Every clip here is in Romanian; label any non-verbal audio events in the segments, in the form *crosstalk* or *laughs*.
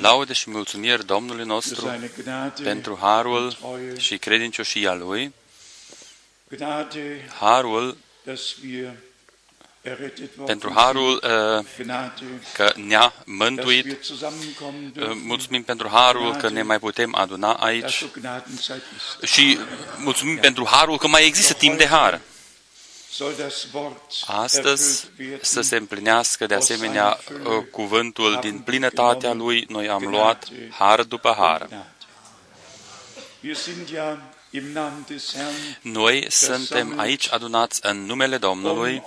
Laude și mulțumiri Domnului nostru pentru harul și credincioșia Lui, harul pentru harul uh, că ne-a mântuit. Uh, mulțumim pentru harul că ne mai putem aduna aici. și mulțumim pentru harul că mai există timp de har. Astăzi să se împlinească de asemenea uh, cuvântul din plinătatea lui, noi am luat har după har. Noi suntem aici adunați în numele Domnului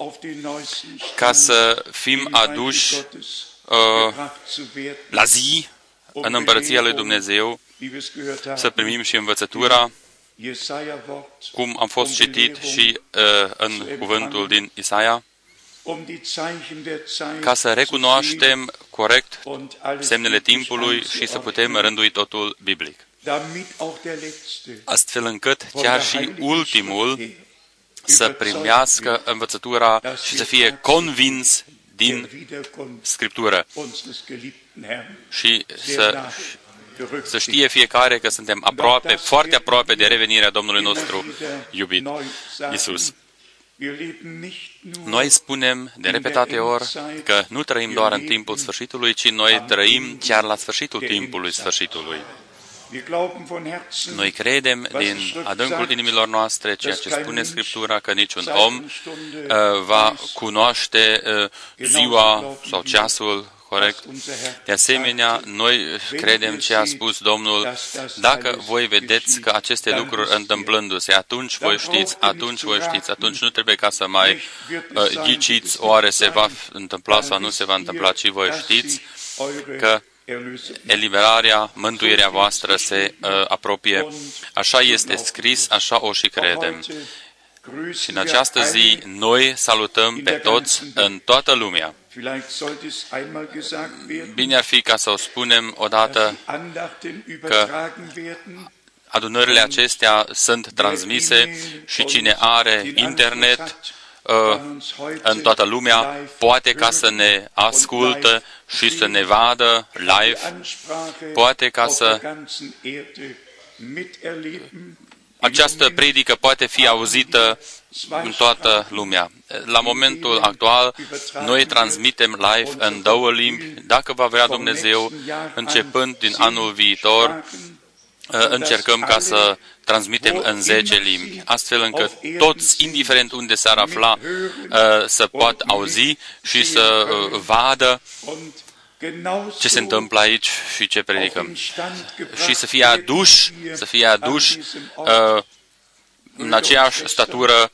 ca să fim aduși uh, la zi în împărăția lui Dumnezeu, să primim și învățătura, cum am fost citit și uh, în cuvântul din Isaia, ca să recunoaștem corect semnele timpului și să putem rândui totul biblic. astfel încât chiar și ultimul să primească învățătura și să fie convins din Scriptură. și să, să știe fiecare că suntem aproape, foarte aproape de revenirea Domnului nostru iubit, Isus. Noi spunem de repetate ori că nu trăim doar în timpul sfârșitului, ci noi trăim chiar la sfârșitul timpului sfârșitului. Noi credem din adâncul inimilor noastre ceea ce spune Scriptura, că niciun om uh, va cunoaște uh, ziua sau ceasul corect. De asemenea, noi credem ce a spus Domnul, dacă voi vedeți că aceste lucruri întâmplându-se, atunci voi știți, atunci voi știți, atunci nu trebuie ca să mai uh, ghiciți, oare se va întâmpla sau nu se va întâmpla, ci voi știți că eliberarea, mântuirea voastră se uh, apropie. Așa este scris, așa o și credem. Și în această zi noi salutăm pe toți în toată lumea. Bine ar fi ca să o spunem odată că adunările acestea sunt transmise și cine are internet Uh, în toată lumea, poate ca să ne ascultă și să ne vadă live, poate ca să această predică poate fi auzită în toată lumea. La momentul actual, noi transmitem live în două limbi, dacă va vrea Dumnezeu, începând din anul viitor, Uh, încercăm ca să transmitem în 10 limbi, astfel încât toți, indiferent unde s-ar afla, uh, să poată auzi și să uh, vadă ce se întâmplă aici și ce predicăm. Și să fie aduși, să fie aduși în aceeași statură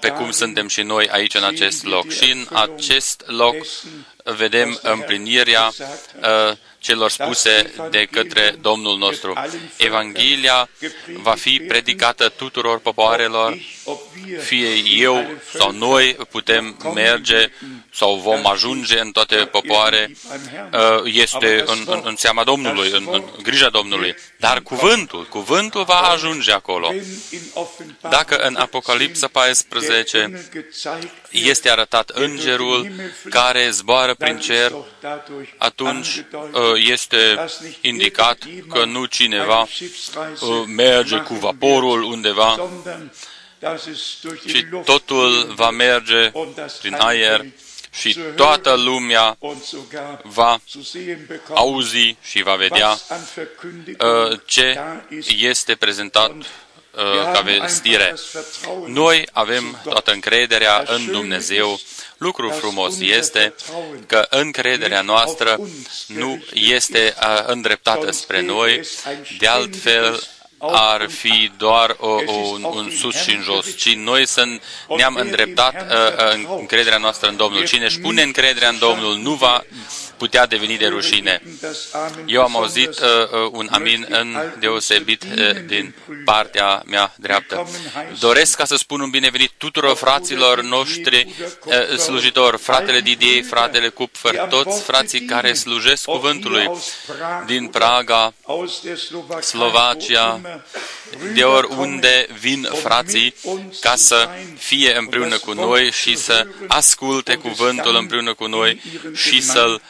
pe cum suntem și noi aici în acest loc. Și în acest loc vedem împlinirea celor spuse de către Domnul nostru. Evanghelia va fi predicată tuturor popoarelor, fie eu sau noi putem merge sau vom ajunge în toate popoare, uh, este în, în, în seama Domnului, în, în grija Domnului. Dar cuvântul, cuvântul va ajunge acolo. Dacă în Apocalipsa 14 este arătat îngerul care zboară prin cer, atunci uh, este indicat că nu cineva uh, merge cu vaporul undeva, ci totul va merge prin aer și toată lumea va auzi și va vedea uh, ce este prezentat ca vestire. Noi avem toată încrederea în Dumnezeu Lucru frumos este că încrederea noastră nu este îndreptată spre noi, de altfel ar fi doar o, o, un, un sus și în jos, ci noi să ne-am îndreptat uh, încrederea noastră în Domnul. Cine își pune încrederea în Domnul nu va putea deveni de rușine. Eu am auzit uh, uh, un amin în deosebit uh, din partea mea dreaptă. Doresc ca să spun un binevenit tuturor fraților noștri uh, slujitori, fratele Didier, fratele Kupfer, toți frații care slujesc cuvântului din Praga, Slovacia, de oriunde vin frații ca să fie împreună cu noi și să asculte cuvântul împreună cu noi și să-l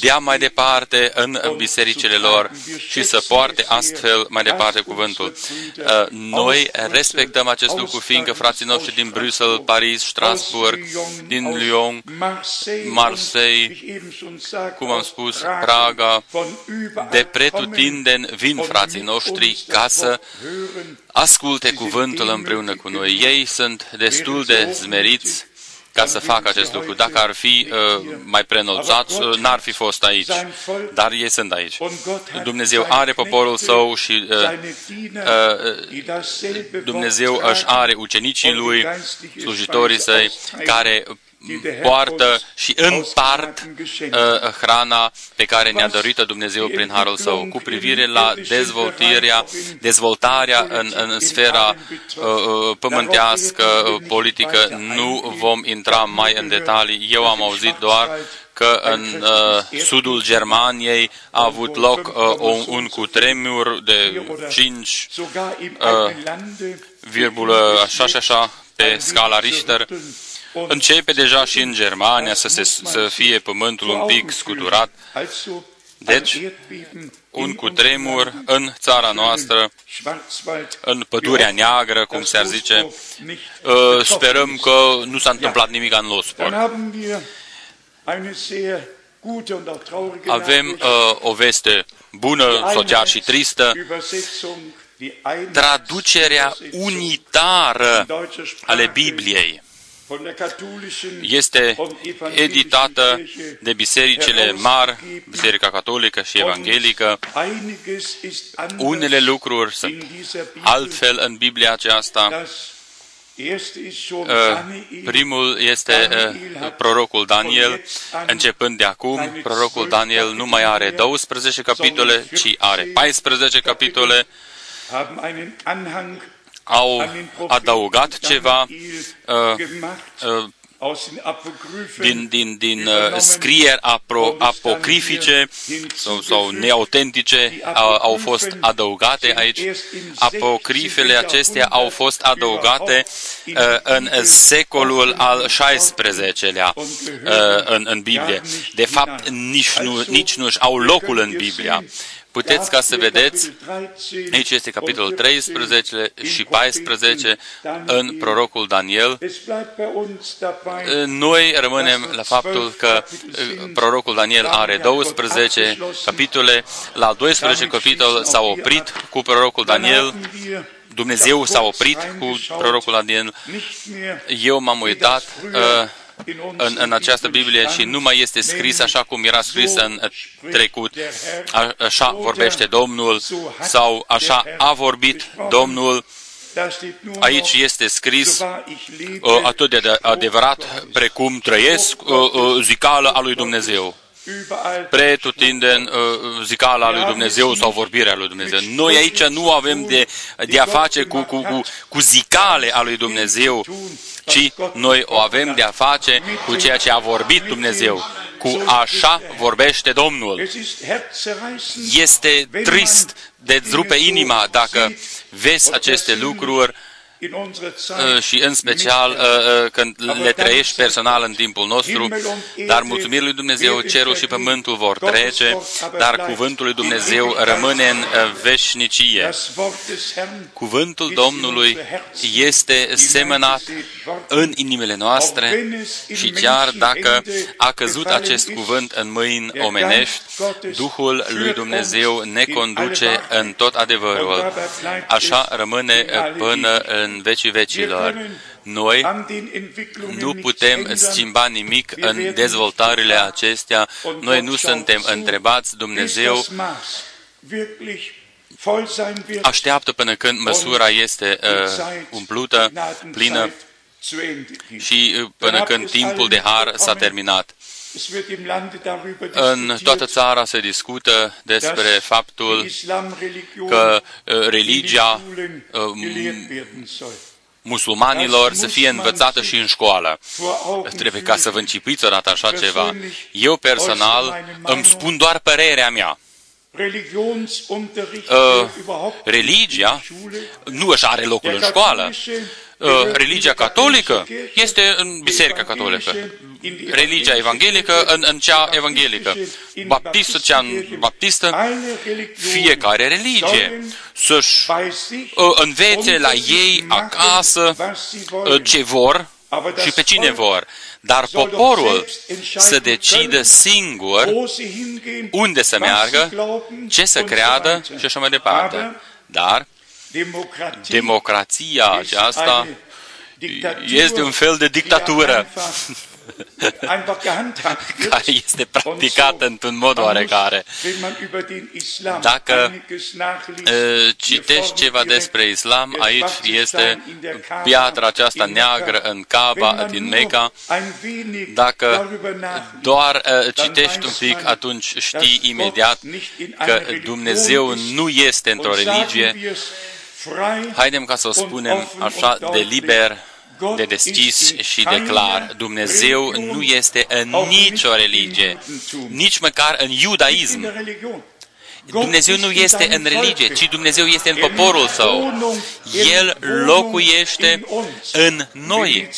dea mai departe în bisericile lor și să poarte astfel mai departe cuvântul. Uh, noi respectăm acest lucru, fiindcă frații noștri din Bruxelles, Paris, Strasbourg, din Lyon, Marseille, cum am spus, Praga, de pretutindeni vin frații noștri ca să asculte cuvântul împreună cu noi. Ei sunt destul de zmeriți ca să facă acest lucru. Dacă ar fi uh, mai prenunțați, uh, n-ar fi fost aici. Dar ei sunt aici. Dumnezeu are poporul său și uh, uh, Dumnezeu își are ucenicii lui, slujitorii săi, care poartă și împart uh, hrana pe care ne-a dăruit Dumnezeu prin Harul Său. Cu privire la dezvoltarea, dezvoltarea în, în sfera uh, uh pământească, uh, politică, nu vom intra mai în detalii. Eu am auzit doar că în uh, sudul Germaniei a avut loc uh, un, un cutremur de 5, uh, virgulă, așa și așa pe scala Richter Începe deja și în Germania să, se, să fie pământul un pic scuturat. Deci, un cutremur în țara noastră, în pădurea neagră, cum se ar zice. Uh, sperăm că nu s-a întâmplat nimic în Lospor. Avem uh, o veste bună, sau chiar și tristă, traducerea unitară ale Bibliei este editată de bisericile mari, Biserica Catolică și Evanghelică. Unele lucruri sunt altfel în Biblia aceasta. Uh, primul este uh, prorocul Daniel. Începând de acum, prorocul Daniel nu mai are 12 capitole, ci are 14 capitole au adăugat ceva uh, uh, din, din, din uh, scrieri apro, apocrifice sau, sau neautentice au, au fost adăugate aici. Apocrifele acestea au fost adăugate uh, în secolul al XVI-lea uh, în, în Biblie. De fapt, nici nu, nici nu au locul în Biblia. Puteți ca să vedeți, aici este capitolul 13 și 14 în prorocul Daniel. Noi rămânem la faptul că uh, prorocul Daniel are 12 capitole. La 12 capitol s-a oprit cu prorocul Daniel. Dumnezeu s-a oprit cu prorocul Daniel. Eu m-am uitat uh, în, în această Biblie și nu mai este scris așa cum era scris în trecut. A, așa vorbește Domnul sau așa a vorbit Domnul. Aici este scris uh, atât de adevărat precum trăiesc uh, uh, zicală a lui Dumnezeu pretutindeni uh, zicala lui Dumnezeu sau vorbirea lui Dumnezeu. Noi aici nu avem de, de a face cu, cu, cu, cu zicale a lui Dumnezeu, ci noi o avem de a face cu ceea ce a vorbit Dumnezeu. Cu așa vorbește Domnul. Este trist de rupe inima dacă vezi aceste lucruri Uh, și în special uh, uh, când le trăiești personal în timpul nostru, dar mulțumiri lui Dumnezeu, cerul și pământul vor trece, dar cuvântul lui Dumnezeu rămâne în veșnicie. Cuvântul Domnului este semănat în inimile noastre și chiar dacă a căzut acest cuvânt în mâini omenești, Duhul lui Dumnezeu ne conduce în tot adevărul. Așa rămâne până în în vecii vecilor. Noi nu putem schimba nimic în dezvoltările acestea. Noi nu suntem întrebați, Dumnezeu așteaptă până când măsura este uh, umplută, plină și uh, până când timpul de har s-a terminat. În toată țara se discută despre faptul că uh, religia uh, musulmanilor să fie învățată și în școală. Trebuie ca să vă încipiți odată așa ceva. Eu personal îmi spun doar părerea mea. Uh, religia nu își are locul în școală. Uh, religia catolică este în Biserica Catolică. Religia evanghelică în, în cea evanghelică. Baptistă, cea în baptistă. Fiecare religie să-și uh, învețe la ei acasă uh, ce vor și pe cine vor. Dar poporul să decidă singur unde să meargă, ce să creadă și așa mai departe. Dar democrația aceasta este un fel de dictatură *laughs* care este practicată într-un mod oarecare. Dacă citești ceva despre islam, aici este piatra aceasta neagră în Kaaba din Mecca. Dacă doar citești un pic, atunci știi imediat că Dumnezeu nu este într-o religie. Haidem ca să o spunem așa de liber de deschis și de clar. Dumnezeu nu este în nicio religie, nici măcar în iudaism. Dumnezeu nu este în religie, ci Dumnezeu este în poporul său. El locuiește în noi.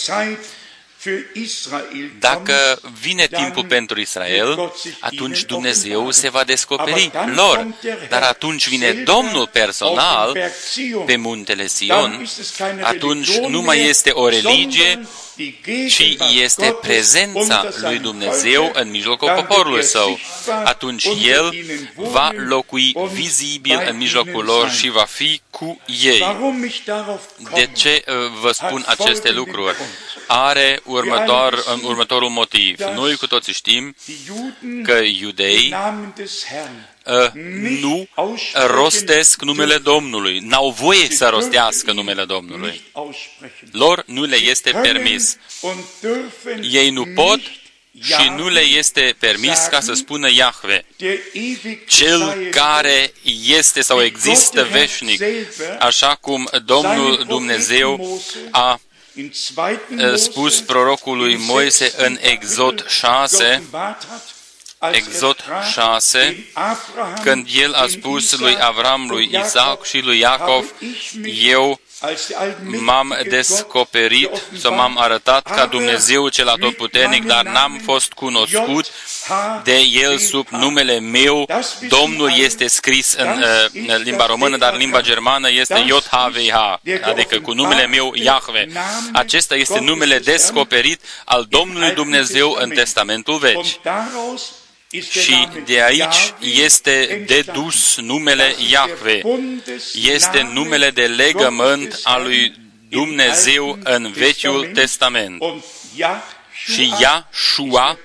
Dacă vine timpul pentru Israel, atunci Dumnezeu se va descoperi lor. Dar atunci vine Domnul personal pe muntele Sion, atunci nu mai este o religie, ci este prezența lui Dumnezeu în mijlocul poporului său. Atunci El va locui vizibil în mijlocul lor și va fi cu ei. De ce uh, vă spun aceste lucruri? Are următor, următorul motiv. Noi cu toții știm că iudei uh, nu rostesc numele Domnului. N-au voie să rostească numele Domnului. Lor nu le este permis. Ei nu pot și nu le este permis ca să spună Iahve, cel care este sau există veșnic, așa cum Domnul Dumnezeu a spus prorocului Moise în Exod 6, Exod 6, când el a spus lui Avram, lui Isaac și lui Iacov, eu m-am descoperit sau m-am arătat ca Dumnezeu cel atotputernic, dar n-am fost cunoscut de El sub numele meu. Domnul este scris în uh, limba română, dar în limba germană este JHWH, adică cu numele meu Iahve. Acesta este numele descoperit al Domnului Dumnezeu în Testamentul Vechi. Și de aici este dedus numele Iahve. Este numele de legământ al lui Dumnezeu în Vechiul Testament. Și Yahshua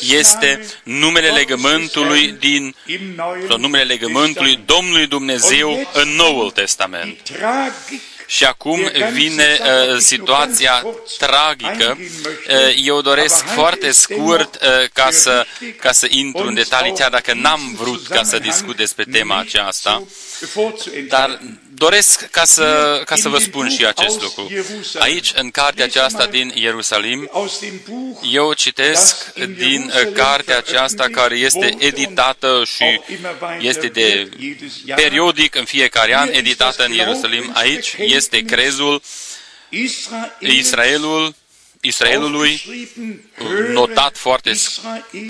este numele legământului din sau numele legământului Domnului Dumnezeu în Noul Testament. Și acum vine uh, situația tragică. Uh, eu doresc foarte scurt uh, ca, să, ca să intru în detalii, chiar dacă n-am vrut ca să discut despre tema aceasta. Dar doresc ca să, ca să vă spun și acest lucru. Aici, în cartea aceasta din Ierusalim, eu citesc din uh, cartea aceasta care este editată și este de periodic în fiecare an editată în Ierusalim. Aici este crezul Israelul Israelului, notat foarte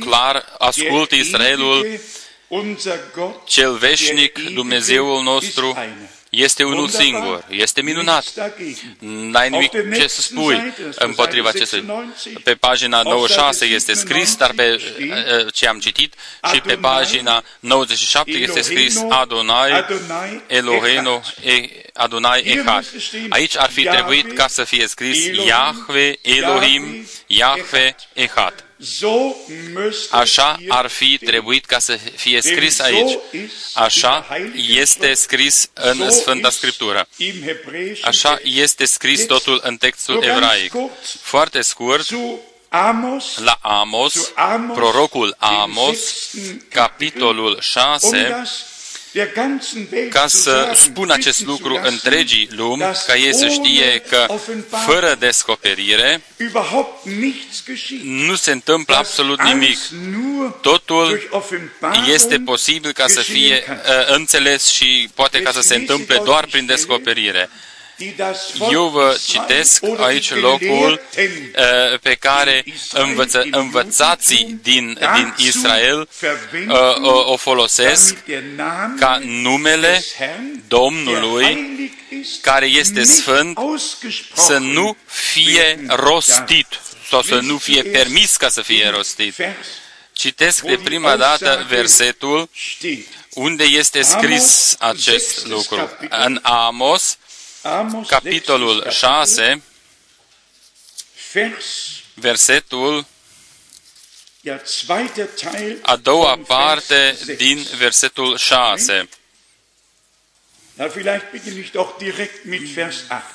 clar, ascultă Israelul, cel veșnic, Dumnezeul nostru, este unul singur, este minunat. N-ai nimic ce să spui împotriva acestui. Pe pagina 96 este scris, dar pe eh, ce am citit, și pe pagina 97 este scris Adonai Eloheinu Adonai Echad. Aici ar fi trebuit ca să fie scris Yahve Elohim Yahve Echad. Așa ar fi trebuit ca să fie scris aici. Așa este scris în Sfânta Scriptură. Așa este scris totul în textul evraic. Foarte scurt, la Amos, prorocul Amos, capitolul 6, ca să spun acest lucru întregii lumi, ca ei să știe că fără descoperire nu se întâmplă absolut nimic. Totul este posibil ca să fie uh, înțeles și poate ca să se întâmple doar prin descoperire. Eu vă citesc aici locul uh, pe care învăță, învățații din, din Israel uh, o, o folosesc ca numele Domnului care este sfânt să nu fie rostit sau să nu fie permis ca să fie rostit. Citesc de prima dată versetul unde este scris acest lucru. În Amos, capitolul 6, versetul a doua parte din versetul 6.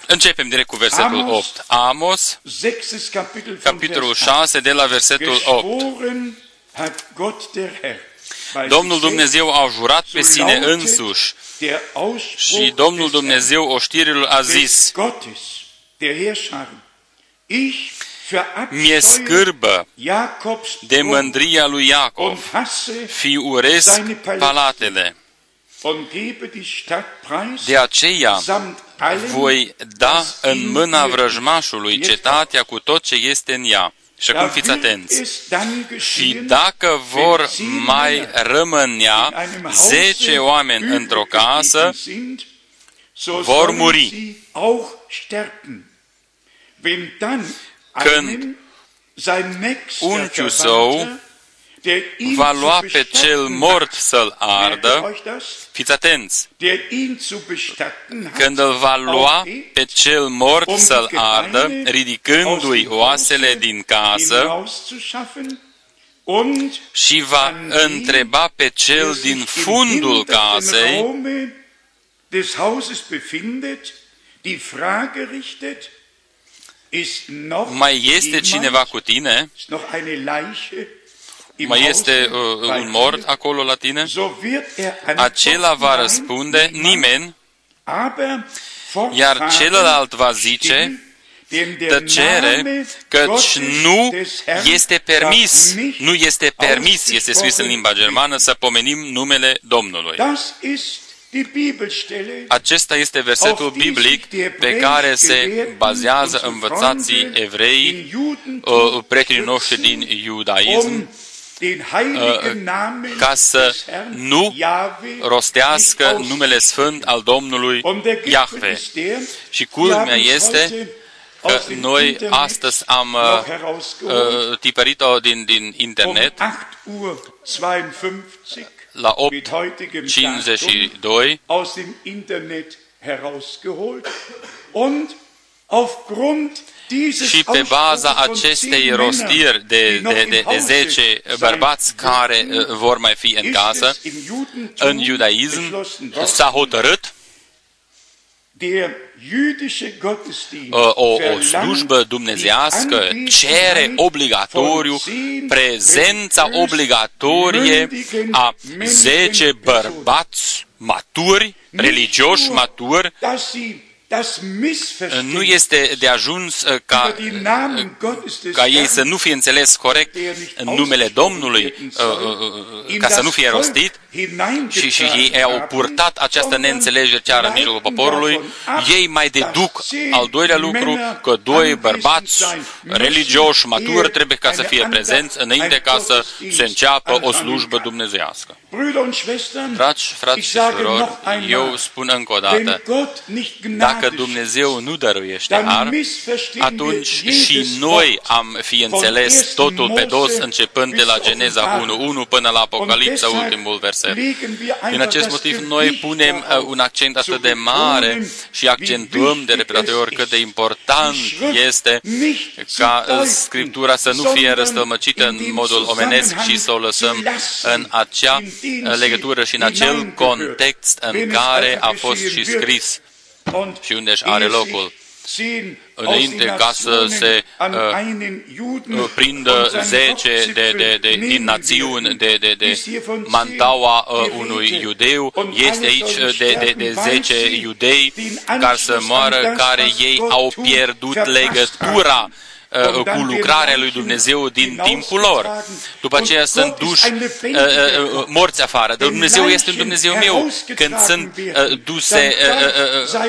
Începem direct cu versetul 8. Amos, capitolul 6, de la versetul 8. Domnul Dumnezeu a jurat pe sine însuși și Domnul Dumnezeu oștirilor a zis, mi-e scârbă de mândria lui Iacov, fi uresc palatele. De aceea voi da în mâna vrăjmașului cetatea cu tot ce este în ea. Și acum fiți atenți. Și dacă vor mai rămânea zece oameni într-o casă, vor muri. Când unchiul său va lua pe cel mort să-l ardă, fiți atenți, când îl va lua pe cel mort să-l ardă, ridicându-i oasele din casă, și va întreba pe cel din fundul casei, mai este cineva cu tine? Mai este uh, un mort acolo la tine? Er Acela va răspunde, nimeni, iar celălalt va zice, tăcere, căci nu este permis, nu este permis, este scris în limba germană, să pomenim numele Domnului. Acesta este versetul biblic pe care se bazează învățații evrei, uh, prietenii noștri din iudaism, ca să nu rostească numele sfânt al Domnului Iahve. Și culmea este că noi astăzi am uh, tipărit-o din, din internet. La 8.52 și pe baza acestei rostiri de, de, de, de 10 bărbați care uh, vor mai fi în casă, în iudaism s-a hotărât uh, o, o slujbă dumnezească cere obligatoriu prezența obligatorie a 10 bărbați maturi, religioși maturi, nu este de ajuns uh, ca, uh, ca ei să nu fie înțeles corect în numele Domnului, uh, ca să nu fie rostit, și, și ei au purtat această neînțelegere ce are în mijlocul poporului, ei mai deduc al doilea lucru că doi bărbați religioși, maturi, trebuie ca să fie prezenți înainte ca să se înceapă o slujbă dumnezească. Dragi frați și surori, eu spun încă o dată, dacă Dumnezeu nu dăruiește har, atunci și noi am fi înțeles totul pe dos, începând de la Geneza 1.1 până la Apocalipsa, ultimul verset. Din acest motiv, noi punem uh, un accent atât de mare și accentuăm de repetate ori cât de important este ca uh, Scriptura să nu fie răstălmăcită în modul omenesc și să o lăsăm în acea legătură și în acel context în care a fost și scris și unde își are locul. Înainte ca să se uh, prindă zece de, de, de, din națiuni de, de, de mantaua uh, unui iudeu, este aici de, de, de zece iudei care să moară, care ei au pierdut legătura. uh, cu lucrarea lui Dumnezeu din timpul lor. După aceea sunt duși uh, uh, morți afară. Dar Dumnezeu este un Dumnezeu meu când sunt uh, duse uh, uh,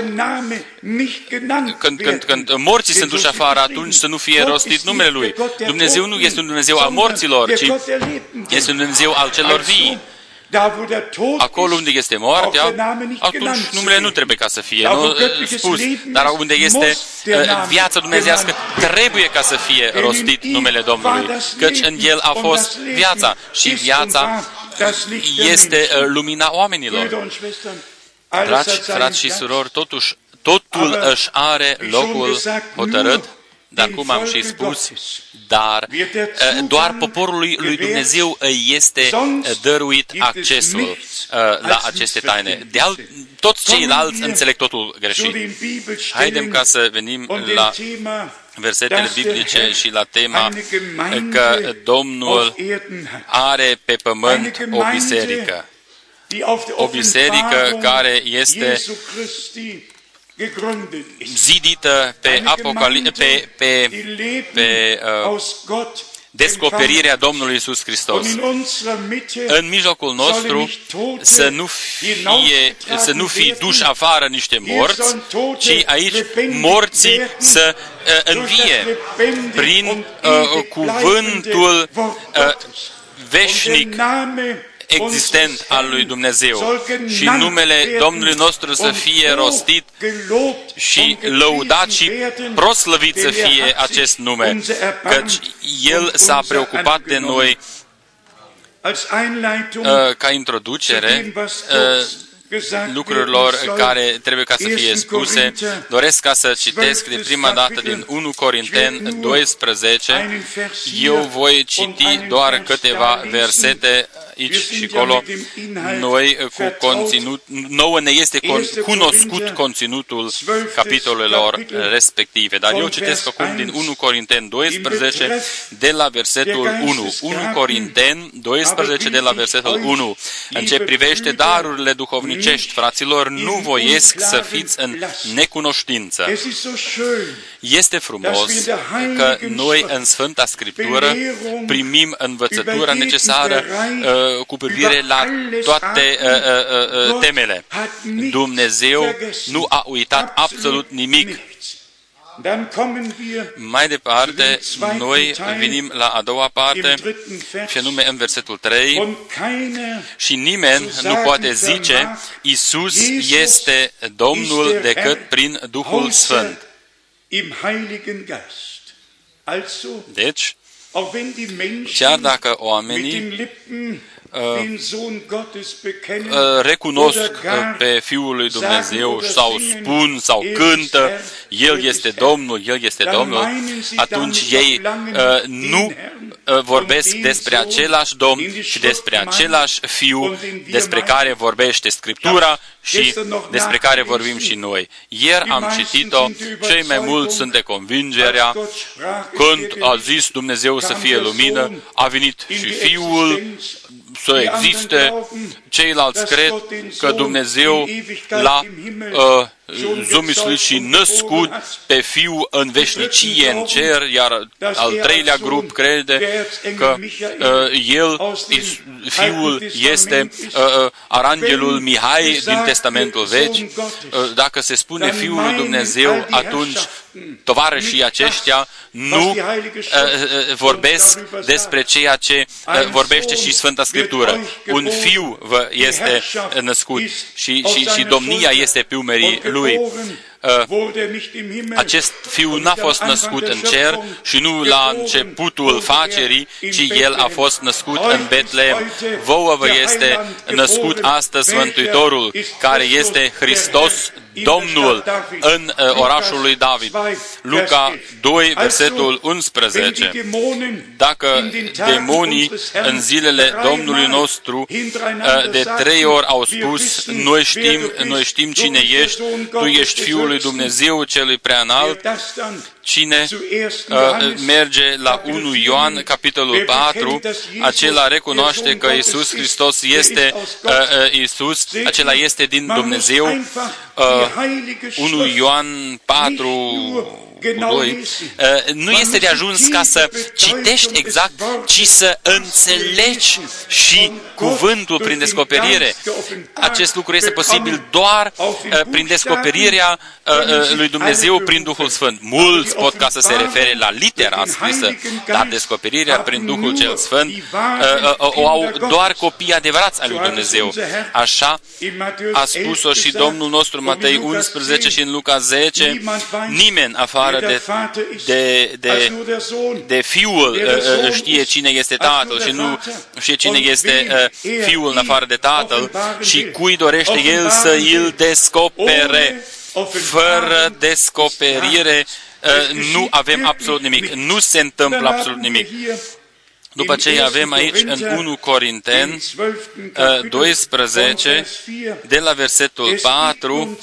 când, când, când morții sunt duși afară, atunci să nu fie rostit numele Lui. Dumnezeu nu este un Dumnezeu al morților, ci este un Dumnezeu al celor vii. Acolo unde este moartea, atunci numele nu trebuie ca să fie nu, spus, dar unde este viața dumnezească, trebuie ca să fie rostit numele Domnului, căci în El a fost viața și viața este lumina oamenilor. Dragi frați și surori, totuși, totul își are locul hotărât dar cum am și spus, dar doar poporului lui Dumnezeu îi este dăruit accesul la aceste taine. De alt, toți ceilalți înțeleg totul greșit. Haidem ca să venim la versetele biblice și la tema că Domnul are pe pământ o biserică. O biserică care este zidită pe, apocali- pe, pe, pe uh, descoperirea Domnului Isus Hristos. În mijlocul nostru să nu fie, să nu fie duși afară niște morți, ci aici morții să uh, învie prin uh, cuvântul uh, veșnic existent al lui Dumnezeu. Și numele Domnului nostru să fie rostit și lăudat și proslăvit să fie acest nume, căci El s-a preocupat de noi uh, ca introducere uh, lucrurilor care trebuie ca să fie spuse. Doresc ca să citesc de prima dată din 1 Corinteni 12. Eu voi citi doar câteva versete aici și acolo, noi cu conținut, nouă ne este cunoscut conținutul capitolelor respective. Dar eu citesc acum din 1 Corinteni 12, de la versetul 1. 1 Corinteni 12, de la versetul 1. În ce privește darurile duhovnicești, fraților, nu voiesc să fiți în necunoștință. Este frumos că noi în Sfânta Scriptură primim învățătura necesară uh, cu privire la toate uh, uh, uh, temele. Dumnezeu nu a uitat absolut nimic. Mai departe, noi venim la a doua parte, și anume în versetul 3, și nimeni nu poate zice, Isus este Domnul decât prin Duhul Sfânt. Deci, chiar dacă oamenii recunosc pe Fiul lui Dumnezeu sau spun sau cântă, El este Domnul, El este Domnul, atunci ei nu vorbesc despre același Domn și despre același Fiu despre care vorbește Scriptura și despre care vorbim și noi. Ieri am citit-o, cei mai mulți sunt de convingerea, când a zis Dumnezeu să fie lumină, a venit și Fiul, să existe, ceilalți cred că Dumnezeu l-a uh, zumislit și născut pe Fiul în veșnicie în cer, iar al treilea grup crede că uh, el, Fiul, este uh, Arangelul Mihai din Testamentul Vechi. Uh, dacă se spune Fiul lui Dumnezeu, atunci tovarășii aceștia nu uh, uh, vorbesc despre ceea ce uh, vorbește și Sfânta Scriptură. Un fiu vă este născut. și, și, și domnia este pe umerii lui. Uh, acest fiu n-a fost născut în cer și nu la începutul facerii, ci el a fost născut în Betlehem. Vouă vă este născut astăzi Mântuitorul, care este Hristos Domnul în uh, orașul lui David. Luca 2, versetul 11. Dacă demonii în zilele Domnului nostru uh, de trei ori au spus, noi știm, noi știm cine ești, tu ești Fiul lui Dumnezeu celui preanalt, cine uh, merge la 1 Ioan, capitolul 4, acela recunoaște că Isus Hristos este uh, uh, Isus, acela este din Dumnezeu. Uh, 1 Ioan 4, 2, nu este de ajuns ca să citești exact, ci să înțelegi și cuvântul prin descoperire. Acest lucru este posibil doar prin descoperirea lui Dumnezeu prin Duhul Sfânt. Mulți pot ca să se refere la litera scrisă, dar descoperirea prin Duhul cel Sfânt o au doar copii adevărați al lui Dumnezeu. Așa a spus-o și Domnul nostru Matei 11 și în Luca 10, nimeni afară de, de, de, de Fiul știe cine este Tatăl și nu știe cine este Fiul în afară de Tatăl și cui dorește El să îl descopere. Fără descoperire nu avem absolut nimic. Nu se întâmplă absolut nimic. După aceea avem aici în 1 Corinteni 12, de la versetul 4,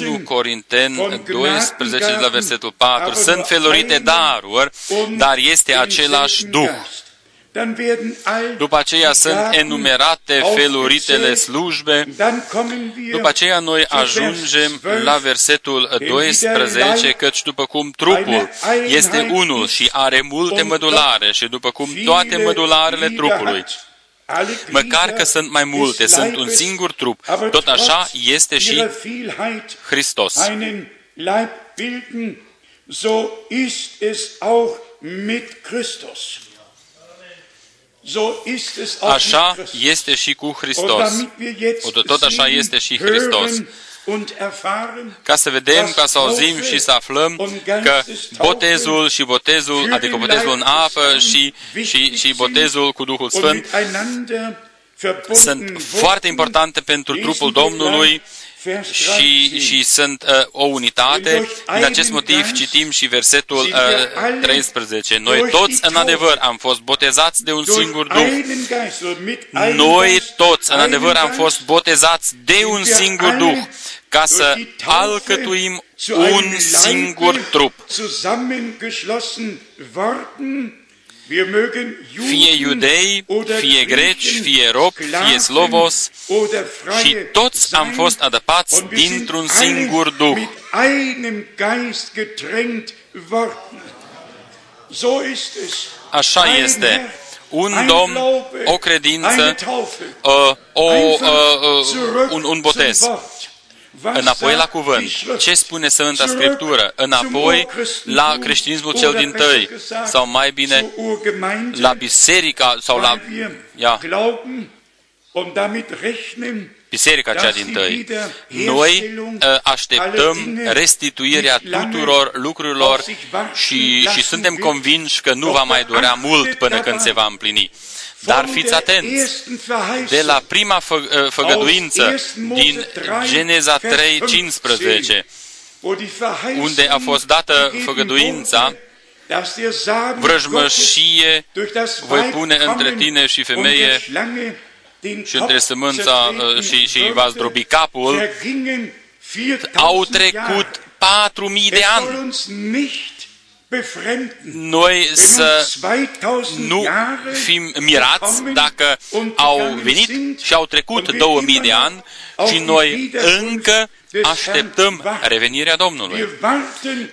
1 Corinteni 12, de la versetul 4, sunt felurite daruri, dar este același Duh. După aceea sunt enumerate feluritele slujbe. După aceea noi ajungem la versetul 12, căci după cum trupul este unul și are multe mădulare și după cum toate mădularele trupului, Măcar că sunt mai multe, sunt un singur trup, tot așa este și Hristos. So ist es auch mit Christus. Așa este și cu Hristos. Tot așa este și Hristos. Ca să vedem, ca să auzim și să aflăm că botezul și botezul, adică botezul în apă și, și, și botezul cu Duhul Sfânt, sunt foarte importante pentru trupul Domnului și, și sunt uh, o unitate. Din acest motiv citim și versetul uh, 13. Noi toți în adevăr am fost botezați de un singur Duh. Noi toți în adevăr am fost botezați de un singur Duh ca să alcătuim un singur trup fie iudei, fie greci, fie rob, fie slovos, și toți am fost adăpați dintr-un singur Duh. Așa este. Un domn, o credință, uh, o, uh, uh, un, un botez înapoi la cuvânt. Ce spune Sfânta Scriptură? Înapoi la creștinismul cel din tăi, sau mai bine la biserica, sau la ia, biserica cea din tăi. Noi ă, așteptăm restituirea tuturor lucrurilor și, și suntem convinși că nu va mai dura mult până când se va împlini. Dar fiți atenți, de la prima fă, uh, făgăduință din Geneza 3:15, unde a fost dată făgăduința, vrăjmășie voi pune între tine și femeie și între sămânța uh, și, și va zdrobi capul, au trecut patru mii de ani noi să nu fim mirați dacă au venit și au trecut 2000 de ani și noi încă așteptăm revenirea Domnului.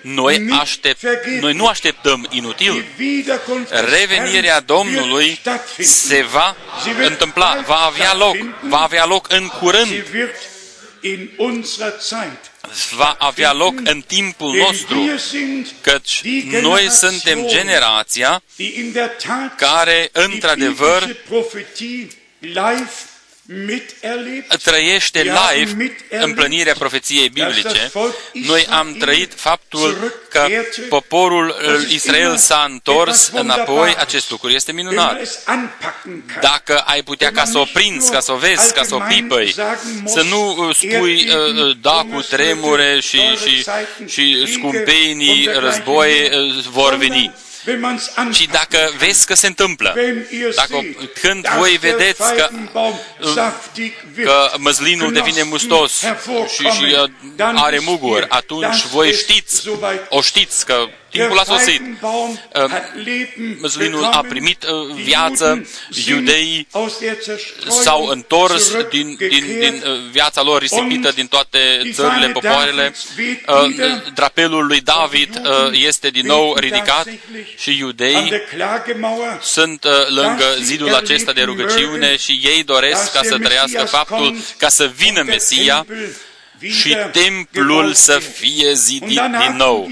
Noi, aștept, noi nu așteptăm inutil. Revenirea Domnului se va întâmpla, va avea loc, va avea loc în curând va avea loc în timpul nostru, căci noi suntem generația care, într-adevăr, trăiește live împlănirea profeției biblice. Noi am trăit faptul că poporul Israel s-a întors înapoi. Acest lucru este minunat. Dacă ai putea ca să o prinzi, ca să o vezi, ca să o pipăi, să nu uh, spui uh, uh, da cu tremure și, și, și scumpenii război vor veni și dacă vezi că se întâmplă, dacă când voi vedeți că, că măslinul devine mustos și, și are muguri, atunci voi știți, o știți că timpul a sosit. Măslinul a primit viață, iudeii s-au întors din, din, din viața lor risipită din toate țările, popoarele. Drapelul lui David este din nou ridicat și iudeii sunt lângă zidul acesta de rugăciune și ei doresc ca să trăiască faptul ca să vină Mesia și templul să fie zidit din nou.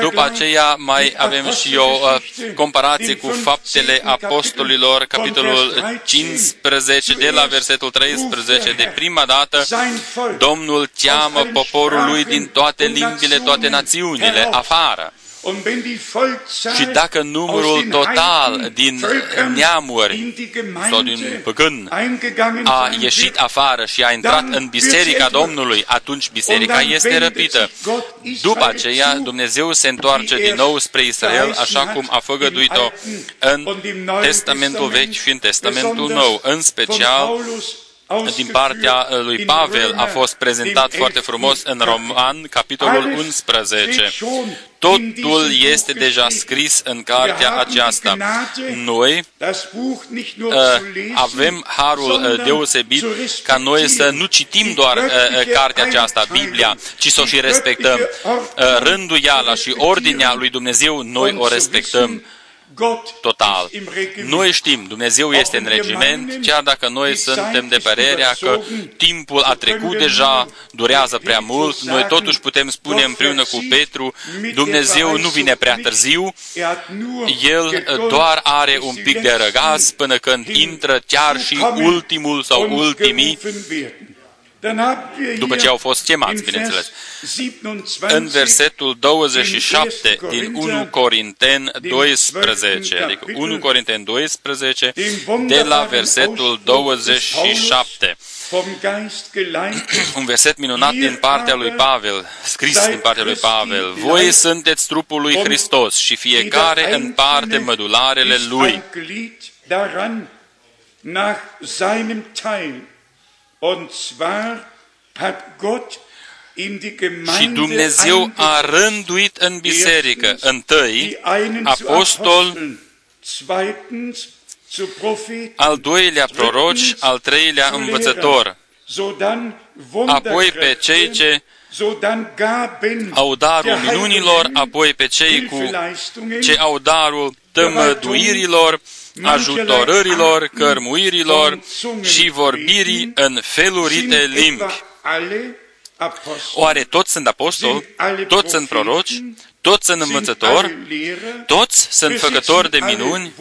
După aceea mai avem și o uh, comparație cu faptele apostolilor, capitolul 15, de la versetul 13. De prima dată, Domnul cheamă poporul lui din toate limbile, toate națiunile, afară. Și dacă numărul total din neamuri sau din păgân a ieșit afară și a intrat în biserica Domnului, atunci biserica este răpită. După aceea, Dumnezeu se întoarce din nou spre Israel, așa cum a făgăduit-o în Testamentul Vechi și în Testamentul Nou, în special din partea lui Pavel a fost prezentat foarte frumos în Roman, capitolul 11. Totul este deja scris în cartea aceasta. Noi uh, avem harul uh, deosebit ca noi să nu citim doar uh, cartea aceasta, Biblia, ci să o și respectăm. Rânduiala și ordinea lui Dumnezeu, noi o respectăm total. Noi știm, Dumnezeu este în regiment, chiar dacă noi suntem de părerea că timpul a trecut deja, durează prea mult, noi totuși putem spune împreună cu Petru, Dumnezeu nu vine prea târziu, El doar are un pic de răgaz până când intră chiar și ultimul sau ultimii după ce au fost chemați, bineînțeles. În versetul 27 din 1 Corinten 12, adică 1 Corinten 12, de la versetul 27. Un verset minunat din partea lui Pavel, scris din partea lui Pavel. Voi sunteți trupul lui Hristos și fiecare în parte mădularele lui. Și Dumnezeu a rânduit în biserică întâi apostol, al doilea proroci, al treilea învățător, apoi pe cei ce au darul minunilor, apoi pe cei cu ce au darul tămăduirilor, ajutorărilor, cărmuirilor și vorbirii în felurite limbi. Oare toți sunt apostoli? Toți sunt proroci? Toți sunt învățători? Toți sunt făcători de minuni?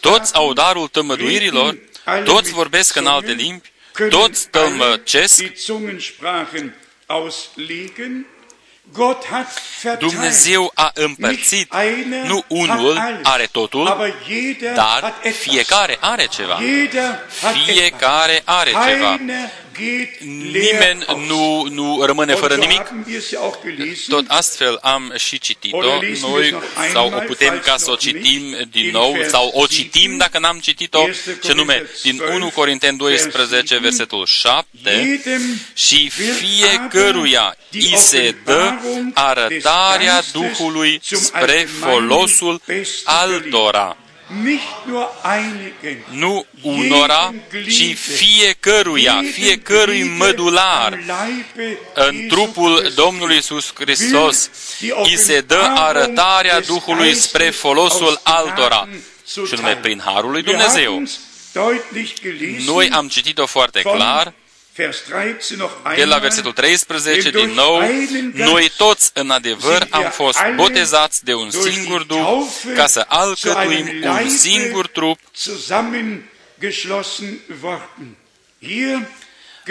Toți au darul tămăduirilor? Toți vorbesc în alte limbi? Toți tălmăcesc? Dumnezeu a împărțit, nu unul are totul, dar fiecare are ceva. Fiecare are ceva nimeni nu, nu rămâne fără nimic. Tot astfel am și citit-o. Noi, sau o putem ca să o citim din nou, sau o citim dacă n-am citit-o, ce nume, din 1 Corinteni 12, versetul 7, și fiecăruia i se dă arătarea Duhului spre folosul altora nu unora, ci fiecăruia, fiecărui mădular. în trupul Domnului Iisus Hristos, îi se dă arătarea Duhului spre folosul altora, și nume prin Harul lui Dumnezeu. Noi am citit-o foarte clar, de la versetul 13, din nou, noi toți în adevăr am fost botezați de un singur Duh ca să alcătuim un singur trup.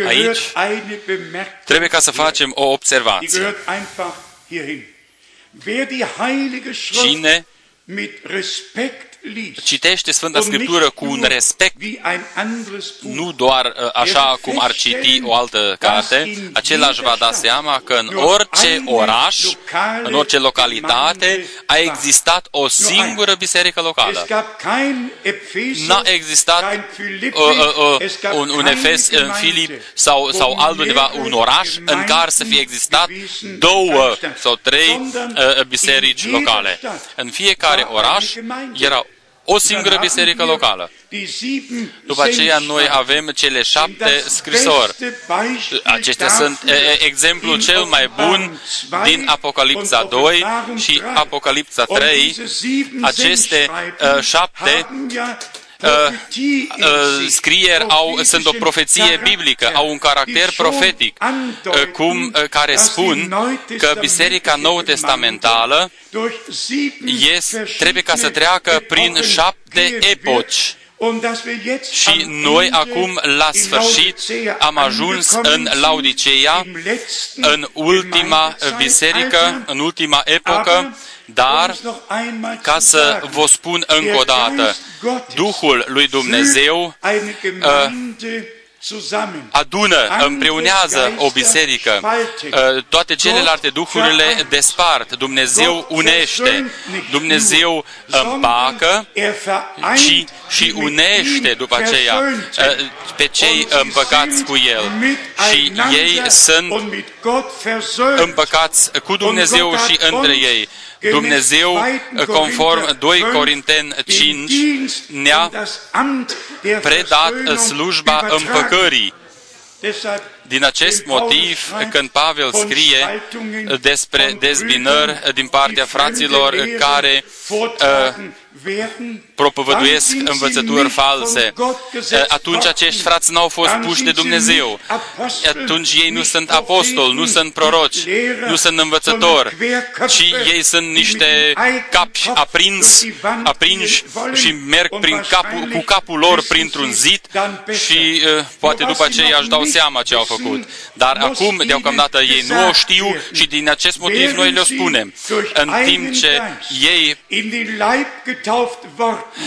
Aici trebuie ca să facem o observație. Cine citește Sfânta Scriptură cu un respect, nu doar uh, așa cum ar citi o altă carte, același va da seama că în orice oraș, în orice localitate, a existat o singură biserică locală. N-a existat uh, uh, uh, un, un Efes în Filip sau, sau altundeva, un oraș în care să fie existat două sau trei uh, biserici locale. În fiecare oraș era o singură biserică locală. După aceea noi avem cele șapte scrisori. Acestea sunt exemplul cel mai bun din Apocalipsa 2 și Apocalipsa 3. Aceste uh, șapte uh, uh, scrieri au, sunt o profeție biblică, au un caracter profetic, uh, cum, uh, care spun că Biserica Nou Testamentală este, trebuie ca să treacă prin șapte epoci. Și noi acum, la sfârșit, am ajuns în Laodicea, în ultima biserică, în ultima epocă, dar, ca să vă spun încă o dată, Duhul lui Dumnezeu uh, adună, împreunează o biserică. Uh, toate celelalte duhurile despart. Dumnezeu unește. Dumnezeu împacă ci și unește după aceea uh, pe cei împăcați cu El. Și ei sunt împăcați cu Dumnezeu și între ei. Dumnezeu, conform 2 Corinteni 5, ne-a predat slujba împăcării. Din acest motiv, când Pavel scrie despre dezbinări din partea fraților care uh, propovăduiesc învățături false, atunci acești frați n-au fost puși de Dumnezeu. Atunci ei nu sunt apostoli, nu sunt proroci, nu sunt învățători, ci ei sunt niște capi aprins, aprinși și merg prin capul, cu capul lor printr-un zid și uh, poate după aceea își dau seama ce au făcut. Dar acum, deocamdată, ei nu o știu și din acest motiv noi le spunem. În timp ce ei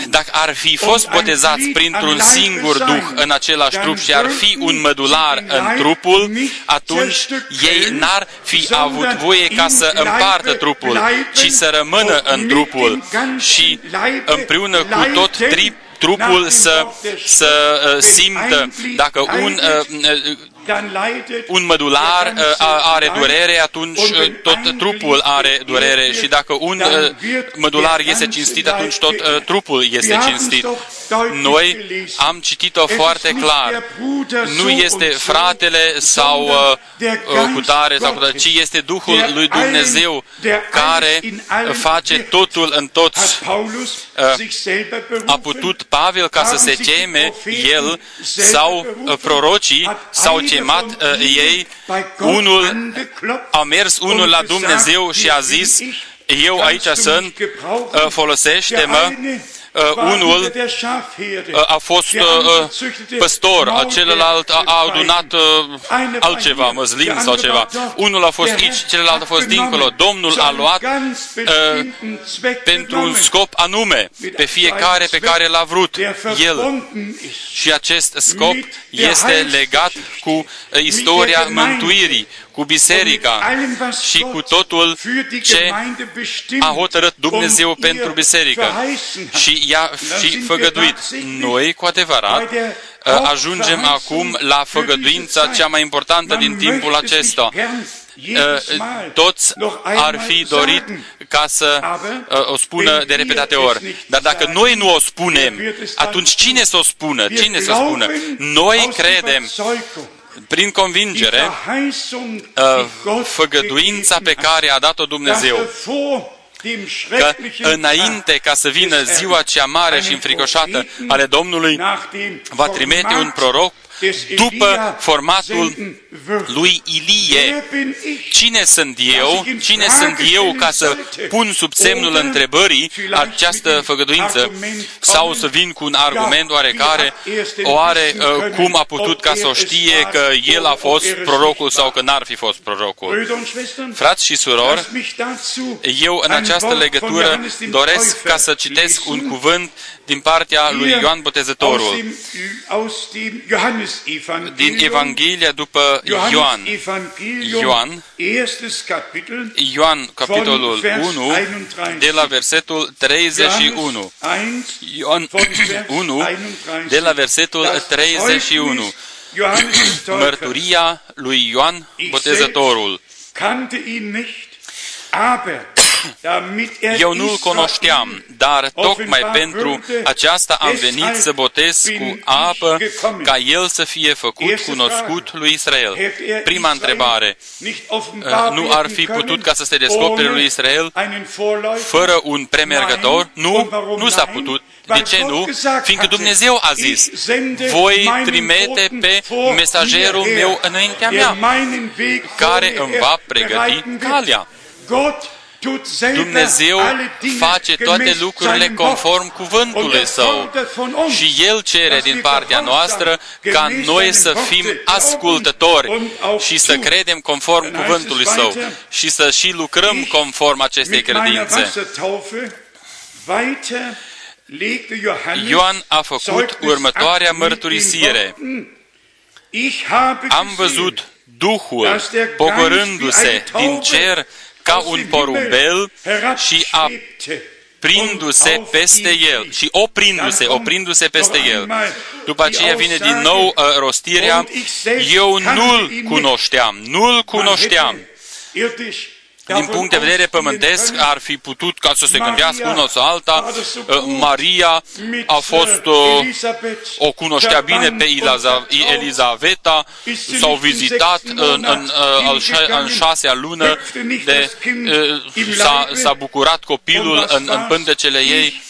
dacă ar fi fost botezați printr-un singur duh în același trup și ar fi un mădular în trupul, atunci ei n-ar fi avut voie ca să împartă trupul, ci să rămână în trupul și împreună cu tot trip, trupul să, să uh, simtă. Dacă un uh, un mădular uh, are durere, atunci uh, tot trupul are durere și dacă un uh, mădular este cinstit, atunci tot trupul este cinstit. Noi am citit-o foarte clar. Nu este fratele sau cutare sau cutare, ci este Duhul lui Dumnezeu care face totul în toți. A putut Pavel ca să se teme el sau prorocii sau chemat uh, ei, unul a mers unul la Dumnezeu și a zis, eu aici sunt, uh, folosește-mă, uh, unul uh, a fost uh, uh păstor, celălalt a, a adunat uh, altceva, măslin sau ceva. Unul a fost aici, celălalt a fost dincolo. Domnul a luat uh, pentru un scop anume, pe fiecare pe care l-a vrut El. Și acest scop este legat cu uh, istoria mântuirii, cu biserica și cu totul ce a hotărât Dumnezeu pentru biserică și i-a și făgăduit. Noi, cu adevărat, ajungem acum la făgăduința cea mai importantă din timpul acesta. Toți ar fi dorit ca să o spună de repetate ori. Dar dacă noi nu o spunem, atunci cine să o spună? Cine să o spună? Noi credem prin convingere uh, făgăduința pe care a dat-o Dumnezeu. Că înainte ca să vină ziua cea mare și înfricoșată ale Domnului, va trimite un proroc după formatul lui Ilie. Cine sunt eu? Cine sunt eu ca să pun sub semnul întrebării această făgăduință? Sau să vin cu un argument oarecare? Oare uh, cum a putut ca să o știe că el a fost prorocul sau că n-ar fi fost prorocul? Frați și surori, eu în această legătură doresc ca să citesc un cuvânt din partea lui Ioan Botezătorul, din Evanghelia după Ioan. Ioan, Ioan, capitolul 1, de la versetul 31. Ioan 1, *clears throat* de la versetul 31. Mărturia lui Ioan Botezătorul. Eu nu-l cunoșteam, dar tocmai pentru aceasta am venit să botez cu apă, ca el să fie făcut cunoscut lui Israel. Prima întrebare, nu ar fi putut ca să se descopere lui Israel fără un premergător? Nu, nu s-a putut. De ce nu? Fiindcă Dumnezeu a zis, voi trimite pe mesagerul meu înaintea mea, care îmi va pregăti calea. Dumnezeu face toate lucrurile conform cuvântului Său și El cere din partea noastră ca noi să fim ascultători și să credem conform cuvântului Său și să și lucrăm conform acestei credințe. Ioan a făcut următoarea mărturisire. Am văzut Duhul pogorându-se din cer ca un porumbel și a prindu-se peste el și oprindu-se, oprindu-se peste el. După aceea vine din nou uh, rostirea, eu nu-l cunoșteam, nu-l cunoșteam din punct de vedere pământesc, ar fi putut ca să se gândească una sau alta. Uh, Maria a fost, uh, o cunoștea bine pe Elizaveta, s-au vizitat în, în, uh, în șasea lună, de, s-a, s-a bucurat copilul în, în pântecele ei.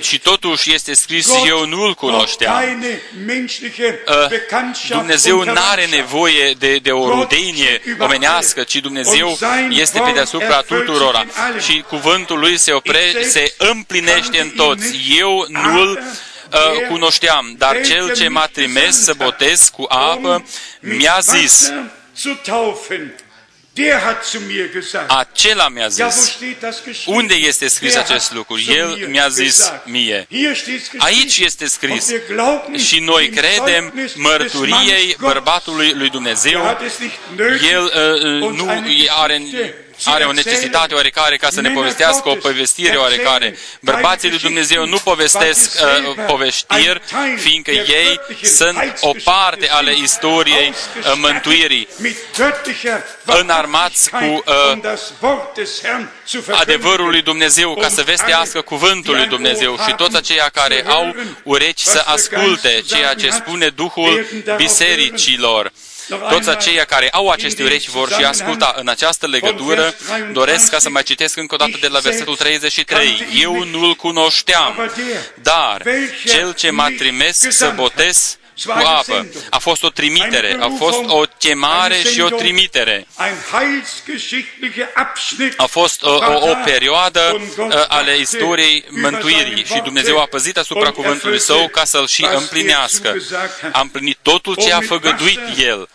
și totuși este scris, eu nu-l cunoșteam. Dumnezeu nu are nevoie de, de o rudenie omenească, ci Dumnezeu este pe deasupra tuturora. și cuvântul lui se, opre, se împlinește în toți. Eu nu-l uh, cunoșteam, dar cel ce m-a trimis să botez cu apă mi-a zis, acela mi-a zis. Unde este scris acest lucru? El mi-a zis mie. Aici este scris. Și noi credem mărturiei bărbatului lui Dumnezeu. El uh, nu are are o necesitate oarecare ca să ne povestească o povestire oarecare. Bărbații lui Dumnezeu nu povestesc uh, poveștiri, fiindcă ei sunt o parte ale istoriei uh, mântuirii, înarmați cu uh, adevărul lui Dumnezeu ca să vestească cuvântul lui Dumnezeu și toți aceia care au urechi să asculte ceea ce spune Duhul bisericilor. Toți aceia care au aceste urechi vor și asculta în această legătură, doresc ca să mai citesc încă o dată de la versetul 33. Eu nu-l cunoșteam, dar cel ce m-a trimis să botez cu apă. A fost o trimitere, a fost o chemare și o trimitere. A fost o, o, o perioadă uh, ale istoriei mântuirii și Dumnezeu a păzit asupra cuvântului Său ca să-l și împlinească. A împlinit totul ce a făgăduit El.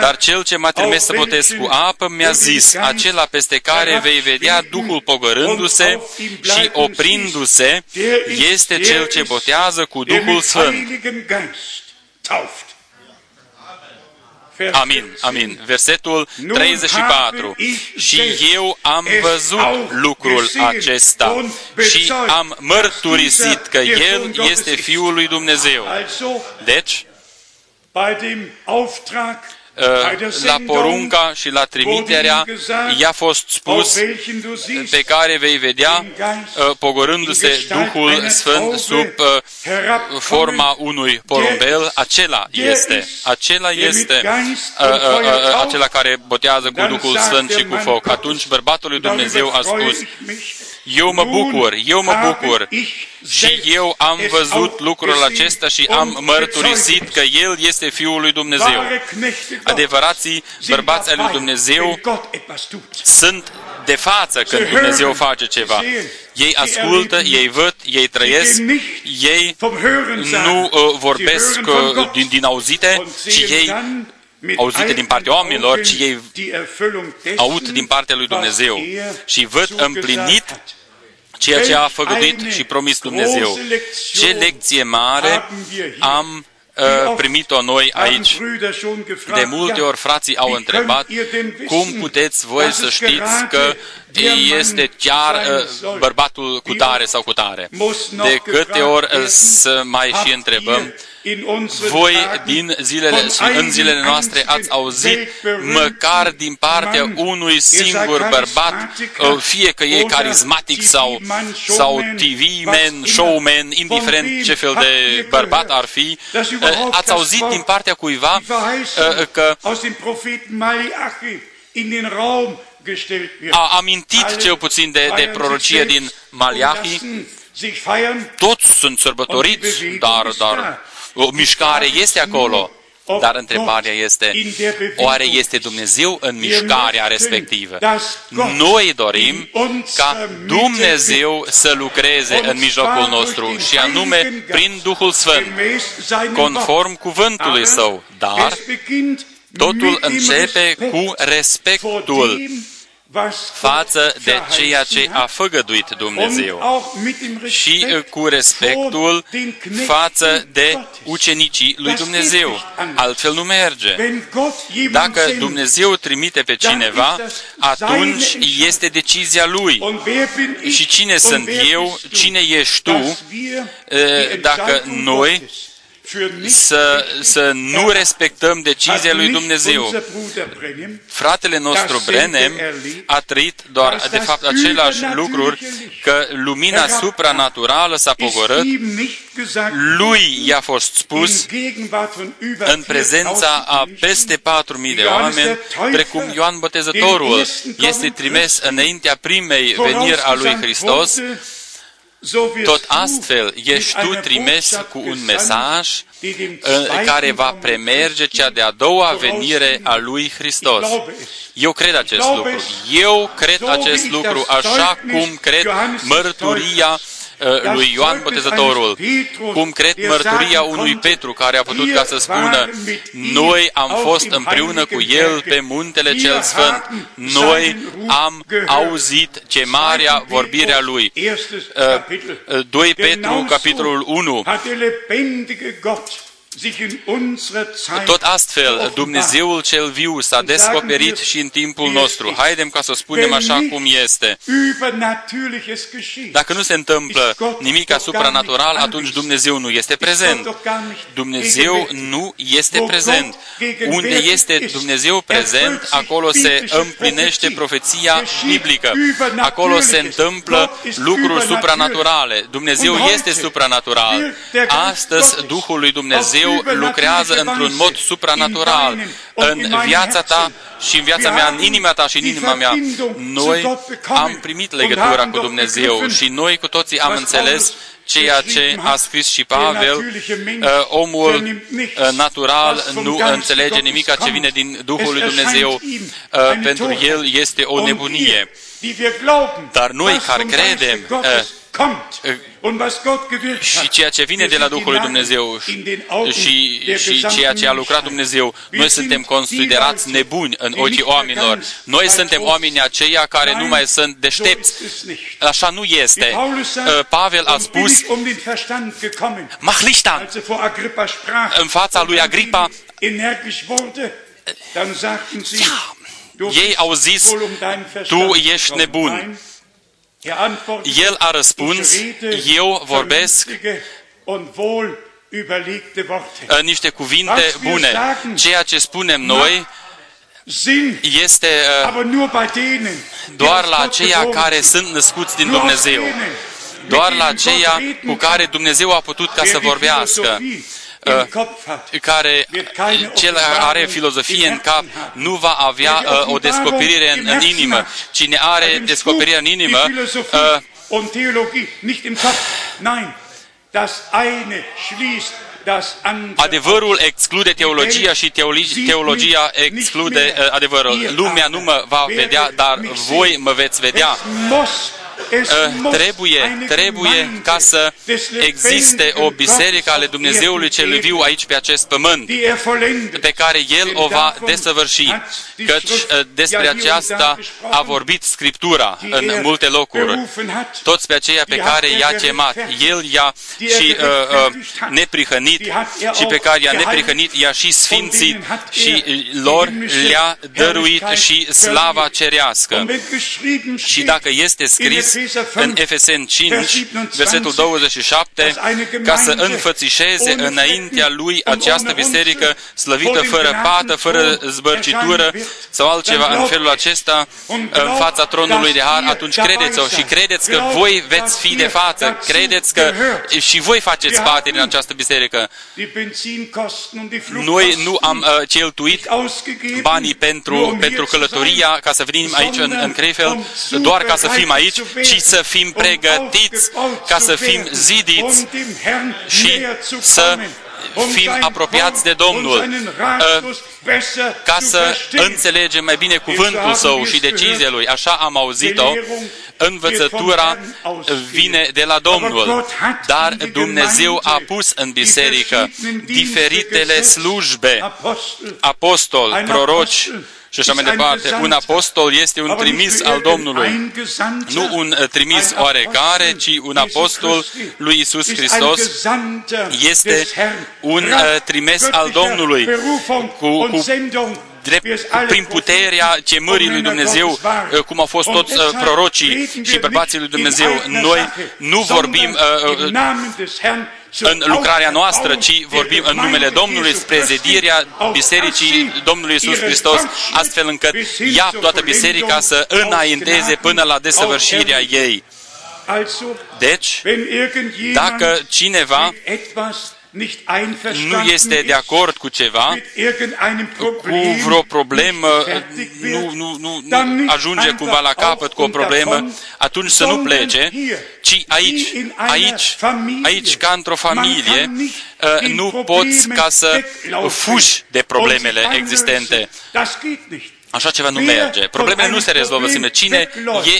Dar cel ce m-a trimis să botez cu apă mi-a zis, acela peste care vei vedea Duhul pogărându-se și oprindu-se, este cel ce botează cu Duhul Sfânt. Amin, amin. Versetul 34. Și eu am văzut lucrul acesta și am mărturisit că El este Fiul lui Dumnezeu. Deci, la porunca și la trimiterea i-a fost spus pe care vei vedea pogorându-se Duhul Sfânt sub forma unui porumbel, acela este, acela este acela care botează cu Duhul Sfânt și cu foc. Atunci bărbatul lui Dumnezeu a spus, eu mă bucur, eu mă bucur. și eu am văzut lucrul acesta și am mărturisit că El este Fiul lui Dumnezeu. Adevărații bărbați al lui Dumnezeu sunt de față când Dumnezeu face ceva. Ei ascultă, ei văd, ei trăiesc, ei nu uh, vorbesc uh, din, din auzite, ci ei auzite din partea oamenilor, ci ei aud din partea lui Dumnezeu. și văd împlinit ceea ce a făgăduit și promis Dumnezeu. Ce lecție mare am uh, primit-o noi aici. De multe ori frații au întrebat cum puteți voi să știți că este chiar uh, bărbatul cu tare sau cu tare. De câte ori uh, să mai și întrebăm voi din zilele, în zilele noastre ați auzit măcar din partea unui singur bărbat, uh, fie că e carismatic sau, sau TV-man, showman, indiferent ce fel de bărbat ar fi, uh, ați auzit din partea cuiva uh, că a amintit cel puțin de, de prorocie din Maliahi, toți sunt sărbătoriți, dar, dar o mișcare este acolo, dar întrebarea este, oare este Dumnezeu în mișcarea respectivă? Noi dorim ca Dumnezeu să lucreze în mijlocul nostru și anume prin Duhul Sfânt, conform cuvântului Său, dar totul începe cu respectul față de ceea ce a făgăduit Dumnezeu și cu respectul față de ucenicii lui Dumnezeu. Altfel nu merge. Dacă Dumnezeu trimite pe cineva, atunci este decizia lui. Și cine sunt eu, cine ești tu, dacă noi să, să nu respectăm decizia lui Dumnezeu. Fratele nostru Brenem a trăit doar, de fapt, aceleași lucruri, că lumina supranaturală s-a pogorât, lui i-a fost spus în prezența a peste 4.000 de oameni, precum Ioan Botezătorul este trimis înaintea primei veniri a lui Hristos, tot astfel ești tu trimis cu un mesaj care va premerge cea de-a doua venire a lui Hristos. Eu cred acest lucru. Eu cred acest lucru așa cum cred mărturia Uh, lui Ioan Botezătorul, cum cred mărturia unui Petru care a putut ca să spună, noi am fost împreună cu el pe muntele cel sfânt, noi am auzit ce marea vorbirea lui. 2 uh, Petru, capitolul 1. Tot astfel, Dumnezeul cel viu s-a descoperit și în timpul nostru. Haidem ca să spunem așa cum este. Dacă nu se întâmplă nimic supranatural, atunci Dumnezeu nu este prezent. Dumnezeu nu este prezent. Unde este Dumnezeu prezent, acolo se împlinește profeția biblică. Acolo se întâmplă lucruri supranaturale. Dumnezeu este supranatural. Astăzi, Duhul lui Dumnezeu Dumnezeu lucrează într-un mod supranatural în viața ta și în viața mea, în inima ta și în inima mea. Noi am primit legătura cu Dumnezeu și noi cu toții am înțeles ceea ce a scris și Pavel, uh, omul uh, natural nu înțelege nimic ce vine din Duhul lui Dumnezeu, uh, pentru el este o nebunie. Dar noi care credem și ceea ce vine de la Duhul lui Dumnezeu și, și ceea ce a lucrat Dumnezeu, noi suntem considerați nebuni în ochii oamenilor. Noi suntem oamenii aceia care nu mai sunt deștepți. Așa nu este. Uh, Pavel a spus, mach Lichtan, în fața lui Agripa, ei au zis, tu ești nebun. El a răspuns, eu vorbesc niște cuvinte bune. Ceea ce spunem noi este uh, doar la aceia care sunt născuți din Dumnezeu. Doar la aceia cu care Dumnezeu a putut ca să vorbească. Uh, care cel are filozofie în cap nu va avea uh, o descoperire în, în inimă. Cine are descoperire în inimă, uh, Adevărul exclude teologia și teologia exclude adevărul. Lumea nu mă va vedea, dar voi mă veți vedea. Trebuie, trebuie ca să existe o biserică ale Dumnezeului cel viu aici pe acest pământ, pe care El o va desăvârși, căci despre aceasta a vorbit Scriptura în multe locuri. Toți pe aceia pe care i-a chemat, El i-a și uh, uh, neprihănit și pe care i-a neprihănit, i-a și sfințit și lor le-a dăruit și slava cerească. Și dacă este scris în Efesen 5, versetul 27, ca să înfățișeze înaintea lui această biserică slăvită fără pată, fără zbărcitură sau altceva în felul acesta în fața tronului de har, atunci credeți-o și credeți că voi veți fi de față, credeți că și voi faceți parte din această biserică. Noi nu am uh, cheltuit banii pentru, pentru călătoria ca să venim aici în, în Krefeld, doar ca să fim aici, ci să fim pregătiți ca să fim zidiți și să fim apropiați de Domnul, uh, ca să înțelegem mai bine cuvântul Său și deciziile Lui. Așa am auzit-o, învățătura vine de la Domnul, dar Dumnezeu a pus în biserică diferitele slujbe, apostol, proroci, și așa mai departe. Un apostol este un trimis al Domnului. Nu un uh, trimis oarecare, ci un apostol lui Isus Hristos. este un uh, trimis al Domnului. cu, cu drept, prin puterea chemării lui Dumnezeu, uh, cum au fost toți prorocii și bărbații lui Dumnezeu. Noi nu vorbim în lucrarea noastră, ci vorbim în numele Domnului spre zedirea Bisericii Domnului Isus Hristos, astfel încât ea, toată biserica, să înainteze până la desăvârșirea ei. Deci, dacă cineva nu este de acord cu ceva, cu vreo problemă, nu, nu, nu, nu ajunge cumva la capăt cu o problemă, atunci să nu plece, ci aici, aici, aici ca într-o familie, uh, nu poți ca să fugi de problemele existente. Așa ceva nu merge. Problemele nu se rezolvă. simplu. Cine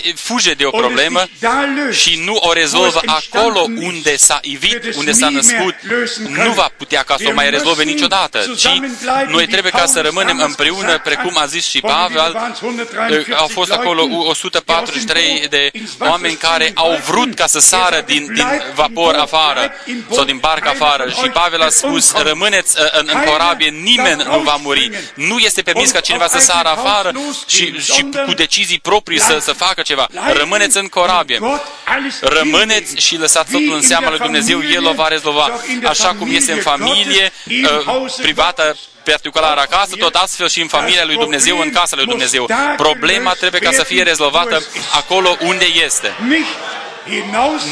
e, fuge de o problemă și nu o rezolvă acolo unde s-a ivit, unde s-a născut, nu va putea ca să o mai rezolve niciodată, ci noi trebuie ca să rămânem împreună, precum a zis și Pavel, au fost acolo 143 de oameni care au vrut ca să sară din, din vapor afară sau din barcă afară. Și Pavel a spus, rămâneți în, în corabie, nimeni nu va muri. Nu este permis ca cineva să sară afară și, și cu decizii proprii să, să facă ceva. Rămâneți în corabie. Rămâneți și lăsați totul în seama lui Dumnezeu, El o va rezolva. Așa cum este în familie uh, privată, particular acasă, tot astfel și în familia lui Dumnezeu, în casa lui Dumnezeu. Problema trebuie ca să fie rezolvată acolo unde este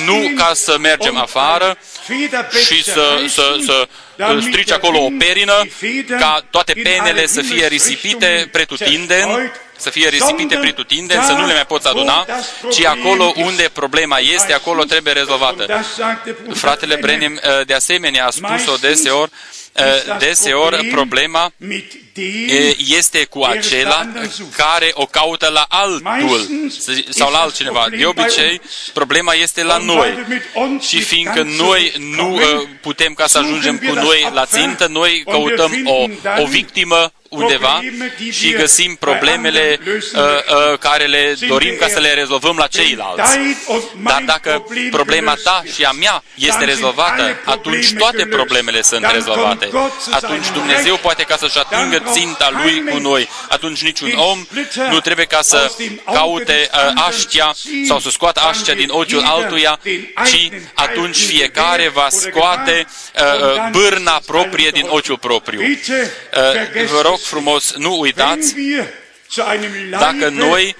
nu ca să mergem afară și să, să, să strici acolo o perină, ca toate penele să fie risipite pretutindeni, să fie risipite pretutindeni, să nu le mai poți aduna, ci acolo unde problema este, acolo trebuie rezolvată. Fratele Brenim de asemenea a spus-o deseori, deseori problema este cu acela care o caută la altul sau la altcineva. De obicei, problema este la noi. Și fiindcă noi nu putem ca să ajungem cu noi la țintă, noi căutăm o, o victimă undeva și găsim problemele uh, uh, care le dorim ca să le rezolvăm la ceilalți. Dar dacă problema ta și a mea este rezolvată, atunci toate problemele sunt rezolvate. Atunci Dumnezeu poate ca să-și atingă ținta Lui cu noi. Atunci niciun om nu trebuie ca să caute uh, aștia sau să scoată aștia din ochiul altuia, ci atunci fiecare va scoate uh, bârna proprie din ochiul propriu. Uh, vă rog frumos, nu uitați, dacă noi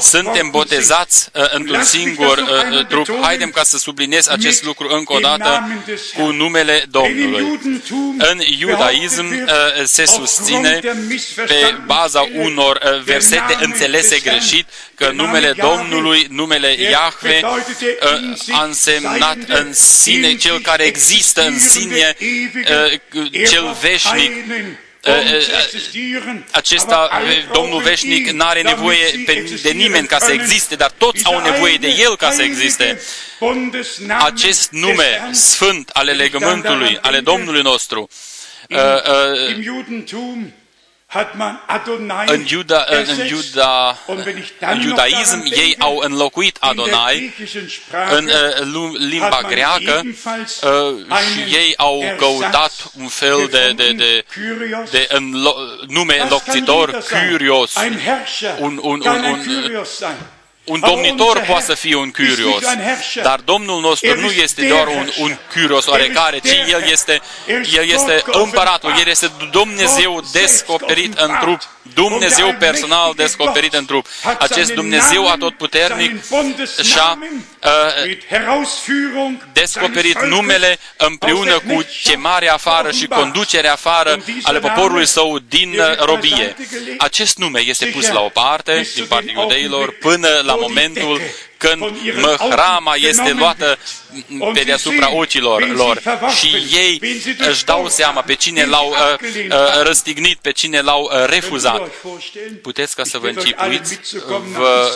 suntem botezați uh, într-un singur uh, trup, haidem ca să subliniez acest lucru încă o dată cu numele Domnului. În iudaism uh, se susține pe baza unor uh, versete înțelese greșit că numele Domnului, numele Iahve, uh, a însemnat în sine cel care există în sine, uh, cel veșnic, acesta, Domnul veșnic, nu are nevoie de nimeni ca să existe, dar toți au nevoie de El ca să existe. Acest nume sfânt ale legământului, ale Domnului nostru, în, Iuda, în, Iuda, în iudaism ei au înlocuit Adonai. în limba greacă și ei au căutat un fel de, de, de, de înlo, nume înlocțitor, Curios, un, un, un, un, un domnitor poate să fie un curios, dar Domnul nostru nu este doar un, un curios oarecare, ci El este, El este împăratul, El este Dumnezeu descoperit în trup, Dumnezeu personal descoperit în trup. Acest Dumnezeu atotputernic și-a uh, descoperit numele împreună cu chemarea afară și conducerea afară ale poporului său din robie. Acest nume este pus la o parte din partea iudeilor până la momentul când măhrama este luată pe deasupra ochilor lor și ei își dau seama pe cine l-au uh, uh, răstignit, pe cine l-au uh, refuzat. Puteți ca să vă închipuiți, vă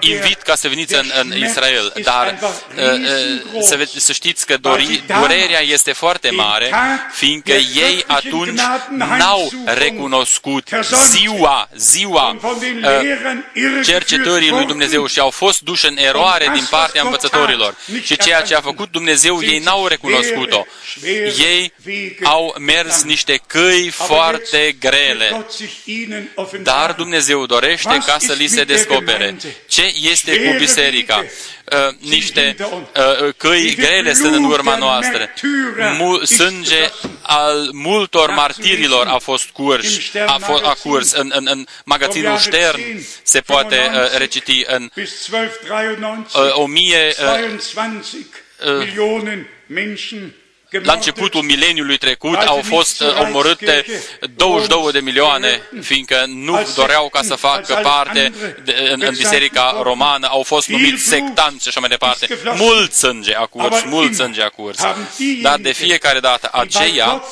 invit ca să veniți în, în Israel, dar uh, uh, să, să știți că dori, durerea este foarte mare, fiindcă ei atunci n-au recunoscut ziua, ziua uh, cercetării lui Dumnezeu și au fost duși în eroare din partea învățătorilor. Și ceea ce a făcut Dumnezeu, ei n-au recunoscut-o. Ei au mers niște căi foarte grele, dar Dumnezeu dorește ca să li se descopere ce este cu biserica. Uh, niște uh, căi grele sunt în urma noastră. Mu- sânge al multor martirilor a fost curs, a, fost, a curs în, în, în magazinul Stern, se poate uh, reciti în uh, 1000 uh, la începutul mileniului trecut au fost uh, omorâte 22 de milioane, fiindcă nu doreau ca să facă parte de, în, în biserica romană, au fost numiți sectanți și așa mai departe. Mult sânge a curs, mult sânge a curs. Dar de fiecare dată aceia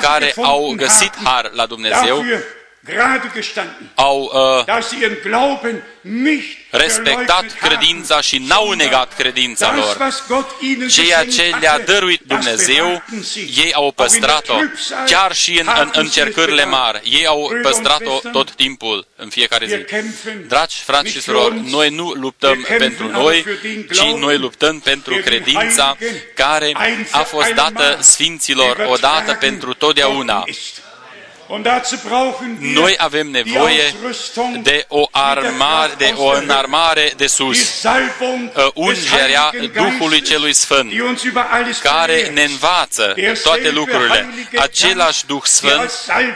care au găsit har la Dumnezeu, au uh, respectat credința și n-au negat credința lor. Ceea ce le-a dăruit Dumnezeu, ei au păstrat-o, chiar și în, în încercările mari. Ei au păstrat-o tot timpul, în fiecare zi. Dragi frați și surori, noi nu luptăm pentru noi, ci noi luptăm pentru credința care a fost dată Sfinților odată pentru totdeauna. Noi avem nevoie de o, armare, de o înarmare de sus, uh, ungerea Duhului Celui Sfânt, care ne învață toate lucrurile. Același Duh Sfânt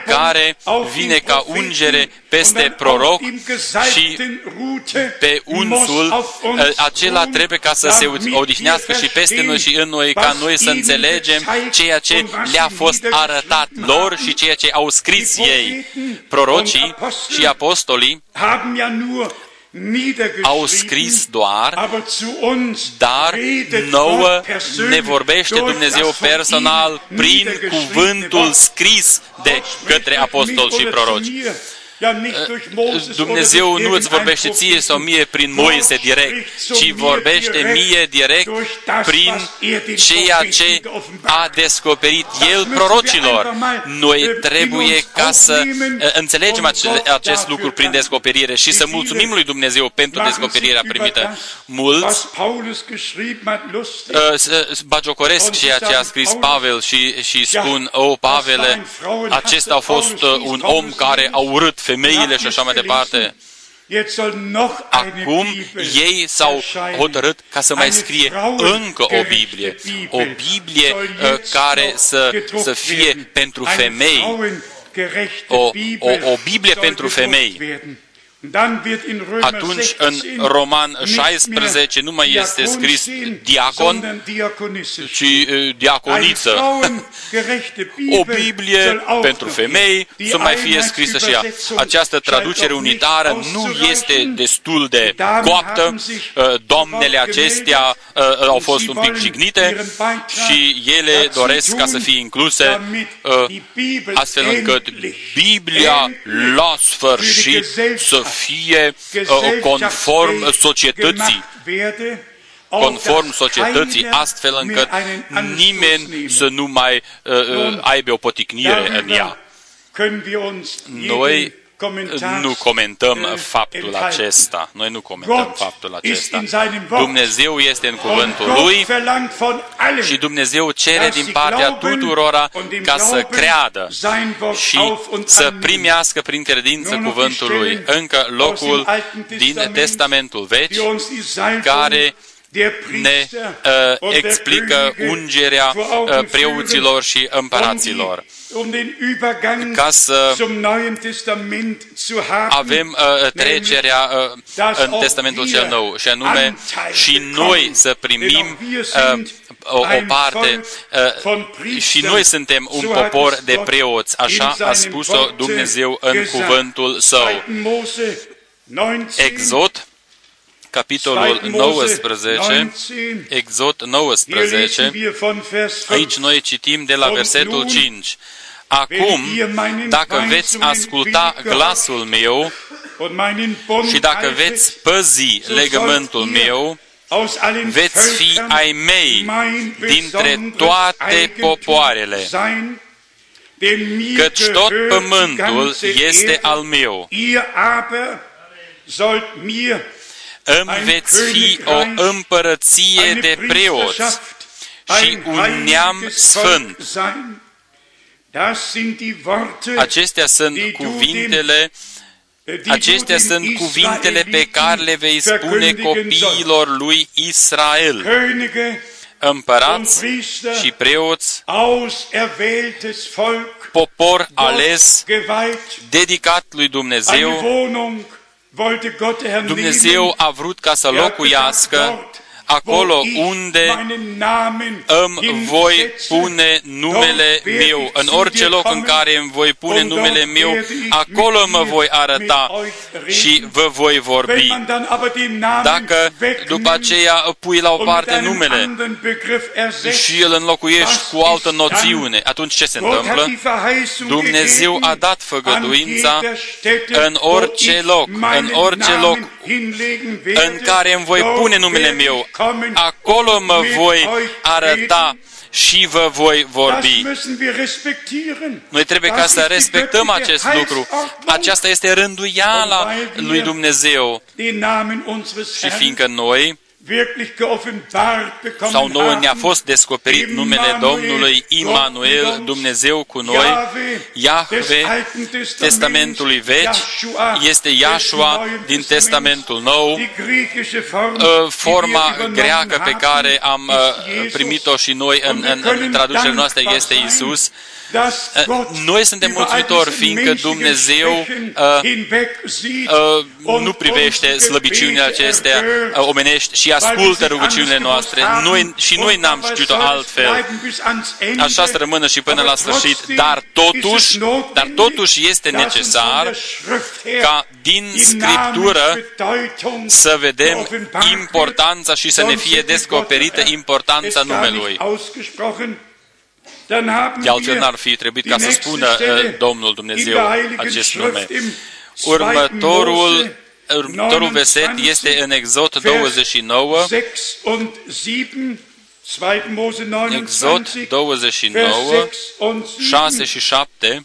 care vine ca ungere peste proroc și pe unsul, uh, acela trebuie ca să se odihnească și peste noi și în noi, ca noi să înțelegem ceea ce le-a fost arătat lor și ceea ce au scris ei. Prorocii și apostolii au scris doar, dar nouă ne vorbește Dumnezeu personal prin cuvântul scris de către apostoli și proroci. Dumnezeu nu îți vorbește ție sau mie prin Moise direct, ci vorbește mie direct prin ceea ce a descoperit El prorocilor. Noi trebuie ca să înțelegem acest lucru prin descoperire și să mulțumim lui Dumnezeu pentru descoperirea primită. Mulți bagiocoresc ceea ce a scris Pavel și, și spun, o, Pavele, acesta a fost un om care a urât femeile și așa mai departe. Acum ei s-au hotărât ca să mai scrie încă o Biblie. O Biblie uh, care să, să fie pentru femei. O, o, o Biblie pentru femei. Atunci în Roman 16 nu mai este scris diacon, ci diaconiță. *laughs* O Biblie pentru femei să mai fie scrisă și ea. Această traducere unitară nu este destul de coaptă. Domnele acestea au fost un pic jignite și ele doresc ca să fie incluse astfel încât Biblia la sfârșit să fie uh, conform societății conform societății, astfel încât nimeni să nu mai uh, uh aibă o poticnire în ea. Noi nu comentăm äh, faptul acesta. Noi nu comentăm faptul acesta. Dumnezeu este în cuvântul Lui și Dumnezeu cere din partea tuturora ca să creadă și să primească prin credință cuvântul Lui. Încă locul din Testamentul Vechi care ne uh, explică ungerea uh, preoților și împăraților. Ca să avem uh, trecerea uh, în Testamentul cel Nou, și anume și noi să primim uh, o, o parte uh, și noi suntem un popor de preoți, așa a spus-o Dumnezeu în cuvântul Său. Exod capitolul 19, Exod 19, aici noi citim de la versetul 5. Acum, dacă veți asculta glasul meu și dacă veți păzi legământul meu, veți fi ai mei dintre toate popoarele, căci tot pământul este al meu îmi veți fi o împărăție de preoți și un neam sfânt. Acestea sunt cuvintele Acestea sunt cuvintele pe care le vei spune copiilor lui Israel, împărați și preoți, popor ales, dedicat lui Dumnezeu, Dumnezeu a vrut ca să locuiască acolo unde îmi voi pune numele meu, în orice loc în care îmi voi pune numele meu, acolo mă voi arăta și vă voi vorbi. Dacă după aceea pui la o parte numele și îl înlocuiești cu o altă noțiune, atunci ce se întâmplă? Dumnezeu a dat făgăduința în orice loc, în orice loc în care îmi voi pune numele meu, acolo mă voi arăta și vă voi vorbi. Noi trebuie ca să respectăm acest lucru. Aceasta este rânduiala lui Dumnezeu. Și fiindcă noi sau nouă ne-a fost descoperit numele Domnului Immanuel, Dumnezeu cu noi, Iahve, Testamentului Vechi, este Iashua din Testamentul Nou, ă, forma greacă pe care am ă, primit-o și noi în, în, în traducerea noastră este Isus, Uh, noi suntem mulțumitori, fiindcă Dumnezeu uh, uh, nu privește slăbiciunile acestea uh, omenești și ascultă rugăciunile noastre. Noi, și noi n-am știut-o altfel. Așa să rămână și până la sfârșit. Dar totuși, dar totuși este necesar ca din Scriptură să vedem importanța și să ne fie descoperită importanța numelui. De altfel n-ar fi trebuit ca să spună uh, Domnul Dumnezeu acest nume. Următorul, următorul verset este în Exod 29, Exod 29, 6 și 7,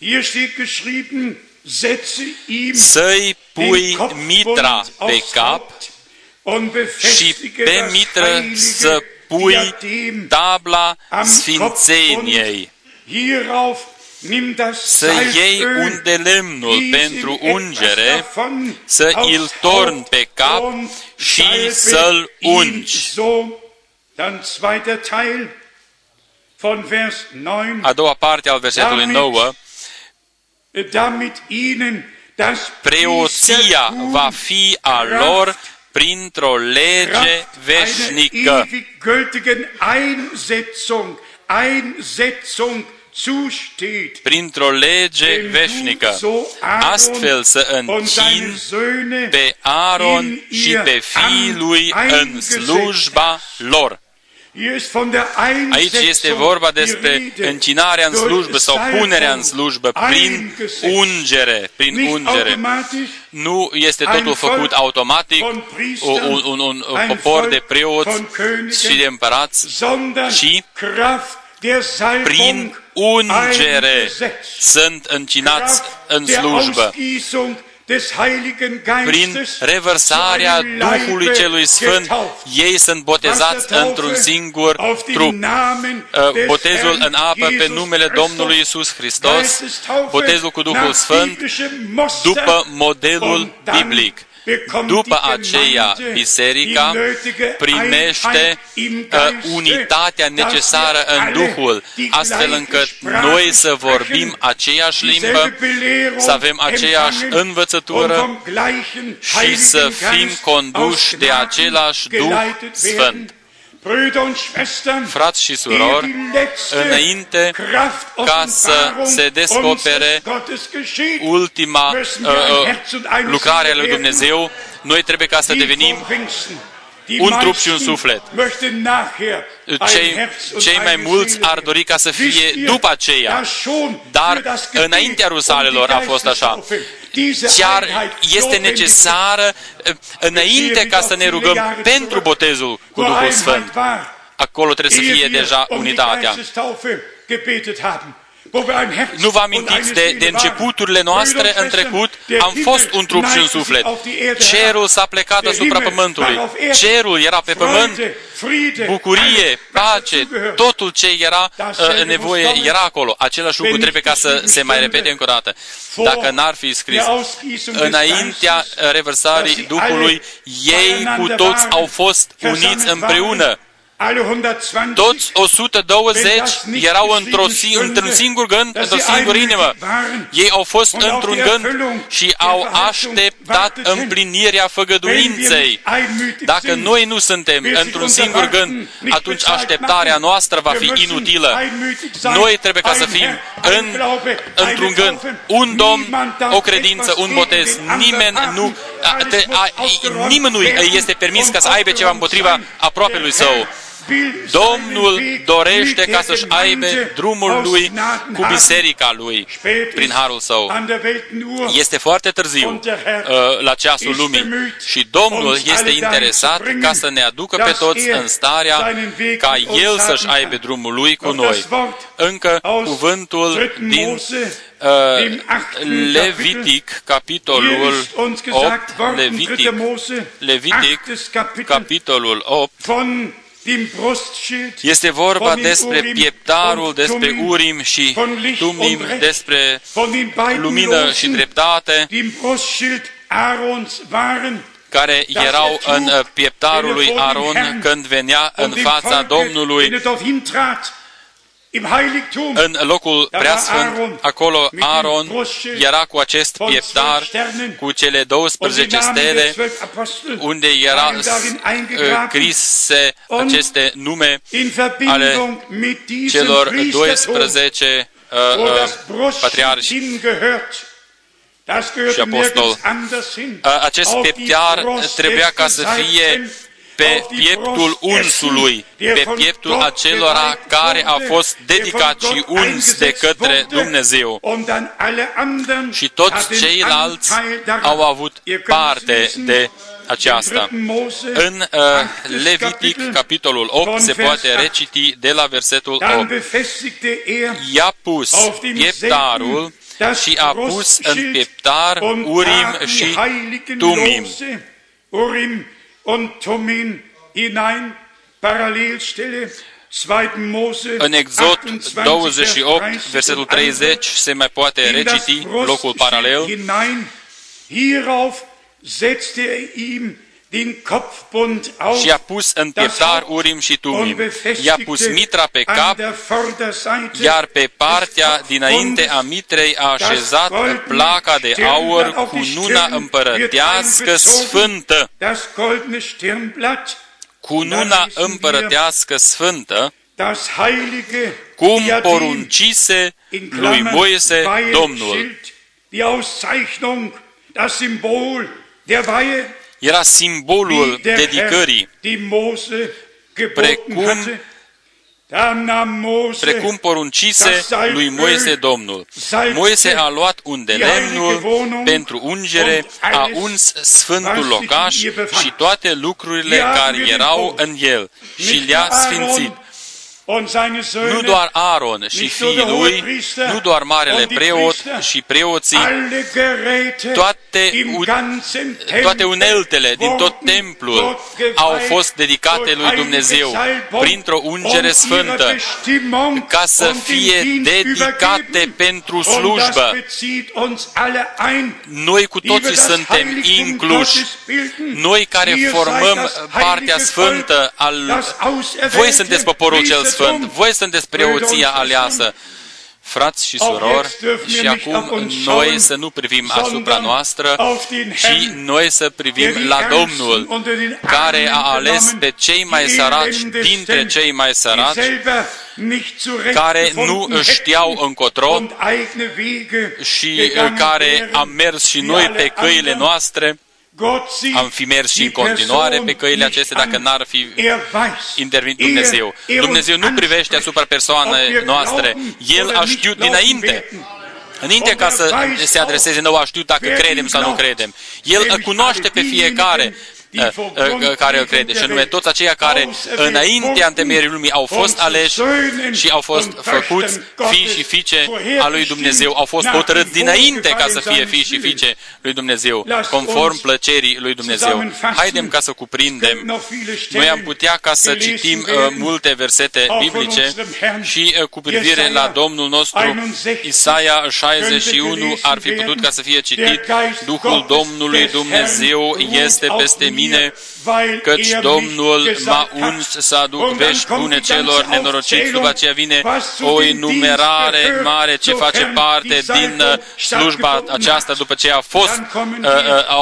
să-i pui mitra pe cap și pe mitră să pui tabla sfințeniei, să iei un de lemnul pentru ungere, să îl torni pe cap și să-l ungi. A doua parte al versetului 9, preoția va fi a lor printr-o lege veșnică. Printr-o lege veșnică, astfel să închin pe Aaron și pe fiii lui în slujba lor. Aici este vorba despre încinarea în slujbă sau punerea în slujbă prin ungere, prin ungere. Nu este totul făcut automatic, un, un, un popor de preoți și de împărați, ci prin ungere sunt încinați în slujbă prin revărsarea Duhului Celui Sfânt, ei sunt botezați într-un singur trup. Uh, botezul în apă pe numele Domnului Isus Hristos, botezul cu Duhul Sfânt, după modelul biblic. După aceea, biserica primește uh, unitatea necesară în Duhul, astfel încât noi să vorbim aceeași limbă, să avem aceeași învățătură și să fim conduși de același Duh Sfânt frați și surori, înainte ca să se descopere ultima uh, uh, lucrare a lui Dumnezeu, noi trebuie ca să devenim un trup și un suflet. Cei, cei mai mulți ar dori ca să fie după aceea, dar înaintea rusalelor a fost așa. Chiar este necesară eh, înainte ca să ne rugăm pentru botezul cu Duhul Sfânt. Acolo trebuie să fie deja unitatea. Nu vă amintiți de, de începuturile noastre în trecut? Am fost un trup și un suflet. Cerul s-a plecat asupra pământului. Cerul era pe pământ. Bucurie, pace, totul ce era uh, nevoie era acolo. Același lucru trebuie ca să se mai repete încă o dată. Dacă n-ar fi scris înaintea revărsarii Duhului, ei cu toți au fost uniți împreună toți 120 erau într-o, într-un singur gând, într-o singură inimă. Ei au fost într-un gând și au așteptat împlinirea făgăduinței. Dacă noi nu suntem într-un singur gând, atunci așteptarea noastră va fi inutilă. Noi trebuie ca să fim în, într-un gând. Un domn, o credință, un botez. Nimeni nu, te, a, nimănui este permis ca să aibă ceva împotriva aproapelui său. Domnul dorește ca să-și aibă drumul lui cu biserica lui prin harul său. Este foarte târziu uh, la ceasul lumii și Domnul este interesat ca să ne aducă pe toți în starea ca El să-și aibă drumul lui cu noi. Încă cuvântul din uh, Levitic, capitolul 8, Levitic, Levitic, capitolul 8, este vorba despre pieptarul, despre urim și tumim, despre lumină și dreptate, care erau în pieptarul lui Aron când venea în fața Domnului în locul preasfânt, acolo Aaron era cu acest pieptar, cu cele 12 stele, unde era scrise aceste nume ale celor 12 uh, uh, patriarhi și apostol. Acest pieptar trebuia ca să fie pe pieptul unsului, pe pieptul acelora care a fost dedicat și uns de către Dumnezeu. Și toți ceilalți au avut parte de aceasta. În uh, Levitic, capitolul 8, se poate reciti de la versetul 8. I-a pus pieptarul și a pus în pieptar Urim și Tumim. Urim und Tumim hinein, Parallelstelle, în Exod 28, versetul 30, se mai poate reciti locul paralel. Și a pus în pieptar Urim și Tumim. I-a pus mitra pe cap, iar pe partea dinainte a mitrei a așezat placa de aur cu nuna împărătească sfântă. Cu nuna împărătească sfântă, cum poruncise lui Moise Domnul. Era simbolul dedicării, precum, precum poruncise lui Moise Domnul. Moise a luat un de lemnul pentru ungere, a uns sfântul locaș și toate lucrurile care erau în el și le-a sfințit nu doar Aaron și fiii lui, nu doar marele preot și preoții, toate, toate uneltele din tot templul au fost dedicate lui Dumnezeu printr-o ungere sfântă, ca să fie dedicate pentru slujbă. Noi cu toții suntem incluși. Noi care formăm partea sfântă al... Voi sunteți poporul cel sfânt. Voi sunteți preoția aleasă. Frați și surori, și acum noi să nu privim asupra noastră, ci noi să privim la Domnul, care a ales pe cei mai săraci dintre cei mai săraci, care nu știau încotro și care am mers și noi pe căile noastre, am fi mers și în continuare pe căile acestea dacă n-ar fi intervenit Dumnezeu. Dumnezeu nu privește asupra persoanei noastre. El a știut dinainte. Înainte ca să se adreseze nou, a știut dacă credem sau nu credem. El cunoaște pe fiecare Eh, eh, care îl crede, și anume toți aceia care înaintea întemeierii lumii au fost aleși și au fost făcuți fii și fiice a lui Dumnezeu, au fost hotărâți dinainte ca să fie fii și fiice lui Dumnezeu, conform plăcerii lui Dumnezeu. Haidem ca să cuprindem. Noi am putea ca să citim uh, multe versete biblice și uh, cu privire la Domnul nostru, Isaia 61 ar fi putut ca să fie citit, Duhul Domnului Dumnezeu este peste mine mine, căci Domnul m-a uns să aduc vești bune celor nenorociți. După aceea vine o enumerare mare ce face parte din uh, slujba aceasta după ce a fost uh,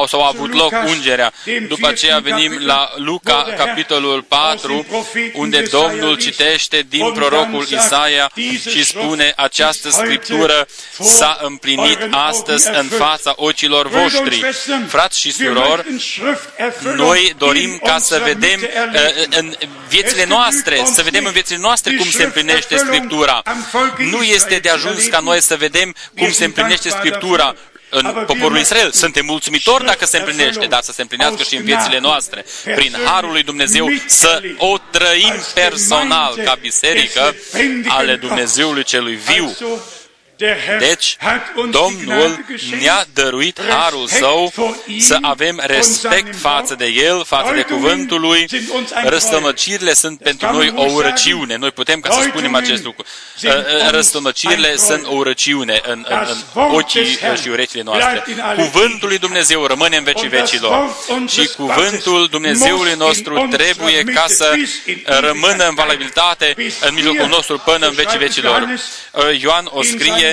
uh, sau a avut loc ungerea. După aceea venim la Luca, capitolul 4, unde Domnul citește din prorocul Isaia și spune această scriptură s-a împlinit astăzi în fața ochilor voștri. Frați și surori, noi dorim ca să vedem uh, în viețile noastre, să vedem în viețile noastre cum se împlinește Scriptura. Nu este de ajuns ca noi să vedem cum se împlinește Scriptura în poporul Israel. Suntem mulțumitori dacă se împlinește, dar să se împlinească și în viețile noastre. Prin Harul lui Dumnezeu să o trăim personal ca biserică ale Dumnezeului celui viu deci, Domnul ne-a dăruit harul său să avem respect față de El, față de cuvântul Lui. Răstămăcirile sunt pentru noi o urăciune. Noi putem ca să spunem acest lucru. Ă, ă, răstămăcirile sunt o urăciune în, în, în ochii și urechile noastre. Cuvântul lui Dumnezeu rămâne în vecii vecilor. Și cuvântul Dumnezeului nostru trebuie ca să rămână în valabilitate în mijlocul nostru până în vecii vecilor. Ă, Ioan o scrie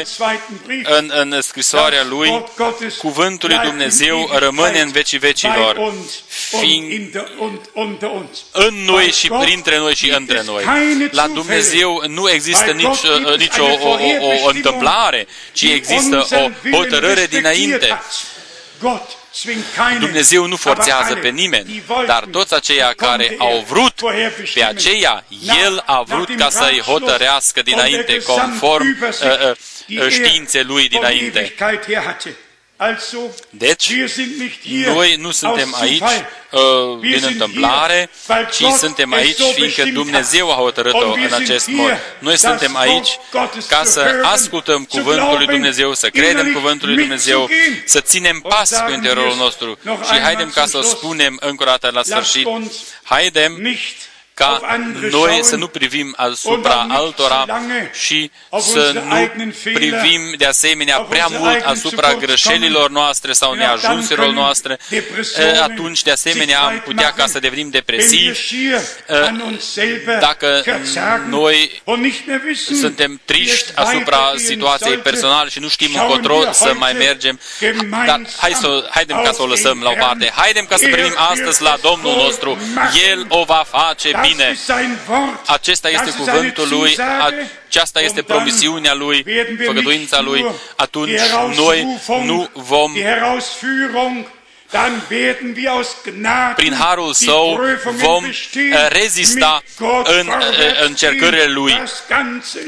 în, în scrisoarea lui, cuvântul lui Dumnezeu rămâne în vecii vecilor, fiind în noi și printre noi și între noi. La Dumnezeu nu există nici, uh, nici o, o, o, o întâmplare, ci există o hotărâre dinainte. Dumnezeu nu forțează pe nimeni, dar toți aceia care au vrut pe aceia, El a vrut ca să-i hotărească dinainte, conform uh, uh, științe lui dinainte. Deci, noi nu suntem aici uh, din întâmplare, ci suntem aici fiindcă Dumnezeu a hotărât-o în acest mod. Noi suntem aici ca să ascultăm Cuvântul lui Dumnezeu, să credem Cuvântul lui Dumnezeu, să ținem pas cu interiorul nostru. și haidem ca să o spunem încă o dată la sfârșit. Haidem ca noi să nu privim asupra altora și să nu privim de asemenea prea mult asupra greșelilor noastre sau neajunsurilor noastre, atunci de asemenea am putea ca să devenim depresivi dacă noi suntem triști asupra situației personale și nu știm încotro să mai mergem, dar hai să, haidem ca să o lăsăm la o parte. Haidem ca să privim astăzi la Domnul nostru. El o va face bine. Acesta este cuvântul lui, aceasta este promisiunea lui, făgăduința lui. Atunci noi nu vom prin harul său vom rezista în încercările lui.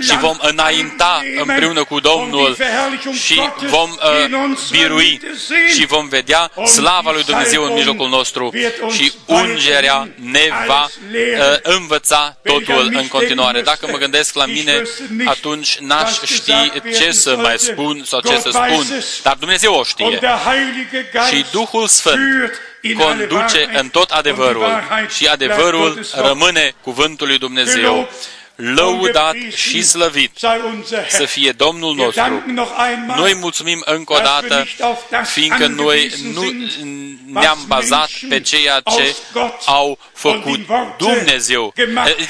și vom înainta împreună cu Domnul și vom birui și vom vedea slava lui Dumnezeu în mijlocul nostru și ungerea ne va învăța totul în continuare. Dacă mă gândesc la mine, atunci n-aș ști ce să mai spun sau ce să spun, dar Dumnezeu o știe. Și Duhul Sfânt conduce în tot adevărul și adevărul rămâne cuvântul lui Dumnezeu. Lăudat și slăvit să fie Domnul nostru. Noi mulțumim încă o dată, fiindcă noi nu ne-am bazat pe ceea ce au făcut Dumnezeu,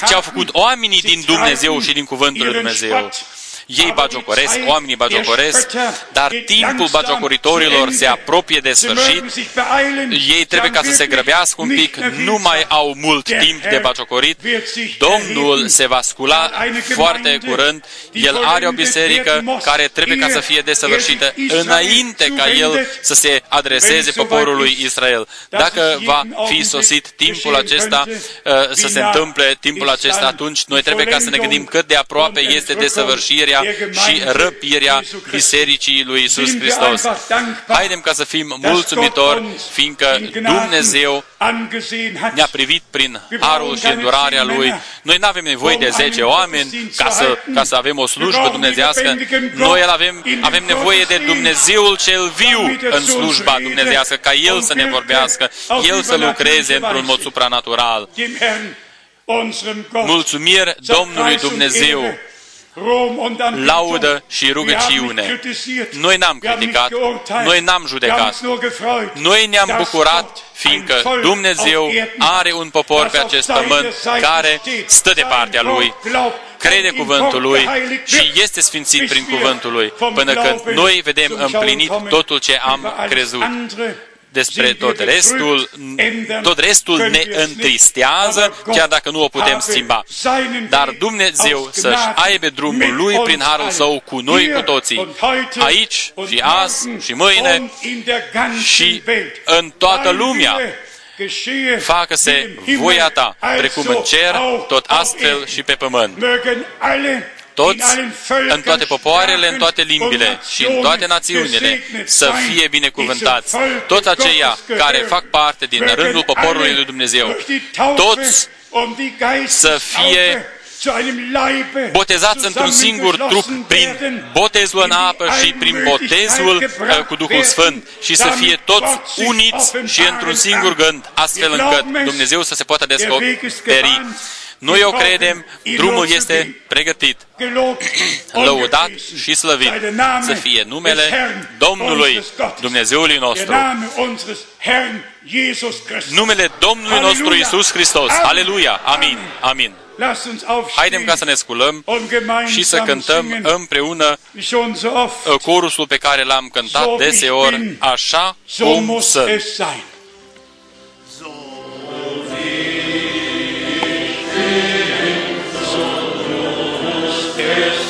ce au făcut oamenii din Dumnezeu și din Cuvântul lui Dumnezeu ei bagiocoresc, oamenii bagiocoresc, dar timpul bagiocoritorilor se apropie de sfârșit, ei trebuie ca să se grăbească un pic, nu mai au mult timp de bagiocorit, Domnul se va scula foarte curând, El are o biserică care trebuie ca să fie desăvârșită înainte ca El să se adreseze poporului Israel. Dacă va fi sosit timpul acesta, uh, să se întâmple timpul acesta, atunci noi trebuie ca să ne gândim cât de aproape este desăvârșirea și răpirea Bisericii lui Isus Hristos. Haidem ca să fim mulțumitori, fiindcă Dumnezeu ne-a privit prin harul și îndurarea Lui. Noi nu avem nevoie de 10 oameni ca să, ca să avem o slujbă dumnezească. Noi avem, avem nevoie de Dumnezeul cel viu în slujba dumnezească, ca El să ne vorbească, El să lucreze într-un mod supranatural. Mulțumiri Domnului Dumnezeu laudă și rugăciune. Noi n-am criticat, noi n-am judecat, noi ne-am bucurat fiindcă Dumnezeu are un popor pe acest pământ care stă de partea Lui, crede cuvântul Lui și este sfințit prin cuvântul Lui, până când noi vedem împlinit totul ce am crezut despre tot restul, tot restul ne întristează, chiar dacă nu o putem schimba. Dar Dumnezeu să-și aibă drumul Lui prin harul Său cu noi cu toții, aici și azi și mâine și în toată lumea. Facă-se voia ta, precum în cer, tot astfel și pe pământ toți, în toate popoarele, în toate limbile și în toate națiunile, să fie binecuvântați. Toți aceia care fac parte din rândul poporului lui Dumnezeu, toți să fie botezați într-un singur trup prin botezul în apă și prin botezul uh, cu Duhul Sfânt. Și să fie toți uniți și într-un singur gând, astfel încât Dumnezeu să se poată descoperi noi o credem, drumul este pregătit, *clears throat* lăudat și slăvit să fie numele Domnului, Dumnezeului nostru. Numele Domnului nostru Isus Hristos. Aleluia! Amin! Amin! Haidem ca să ne sculăm și să cântăm împreună uh, corusul pe care l-am cântat deseori, așa cum sunt. meine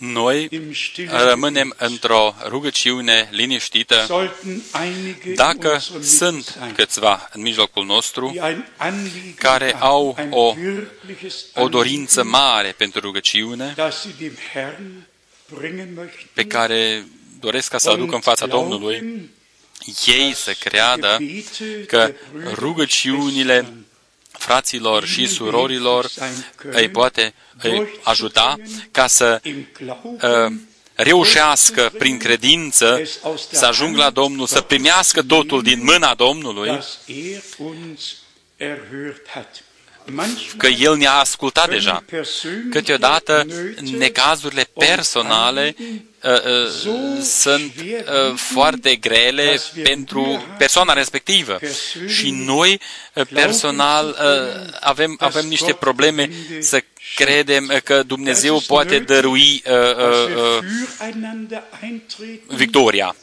du allein, dein Blut wäscht mich von Sünden rein, o Gottes Land, ich komm, ich komm. beharren Noi im stillen rămânem într-o rugăciune liniștită. sollten einige in Dacă unserem Mitte sunt sein, câțiva în mijlocul nostru die ein Anliegen care haben, au ein o- wirkliches o dorință Anliegen, mare pentru rugăciune, das sie dem Herrn bringen möchten, pe care doresc ca să aduc în fața Domnului, glauben, ei să creadă că rugăciunile fraților și surorilor îi poate îi ajuta ca să im uh, Glauben reușească prin credință să ajungă la Domnul, să primească totul din mâna Domnului, das er uns erhört hat. Manchmal că El ne-a ascultat können deja. persönliche Câteodată Nöte necazurile personale uh, uh, sunt uh, foarte grele pentru persoana respectivă. Și noi, uh, personal, uh, avem, avem niște probleme să credem uh, că Dumnezeu poate dărui uh, dass uh, wir uh, füreinander eintreten, victoria.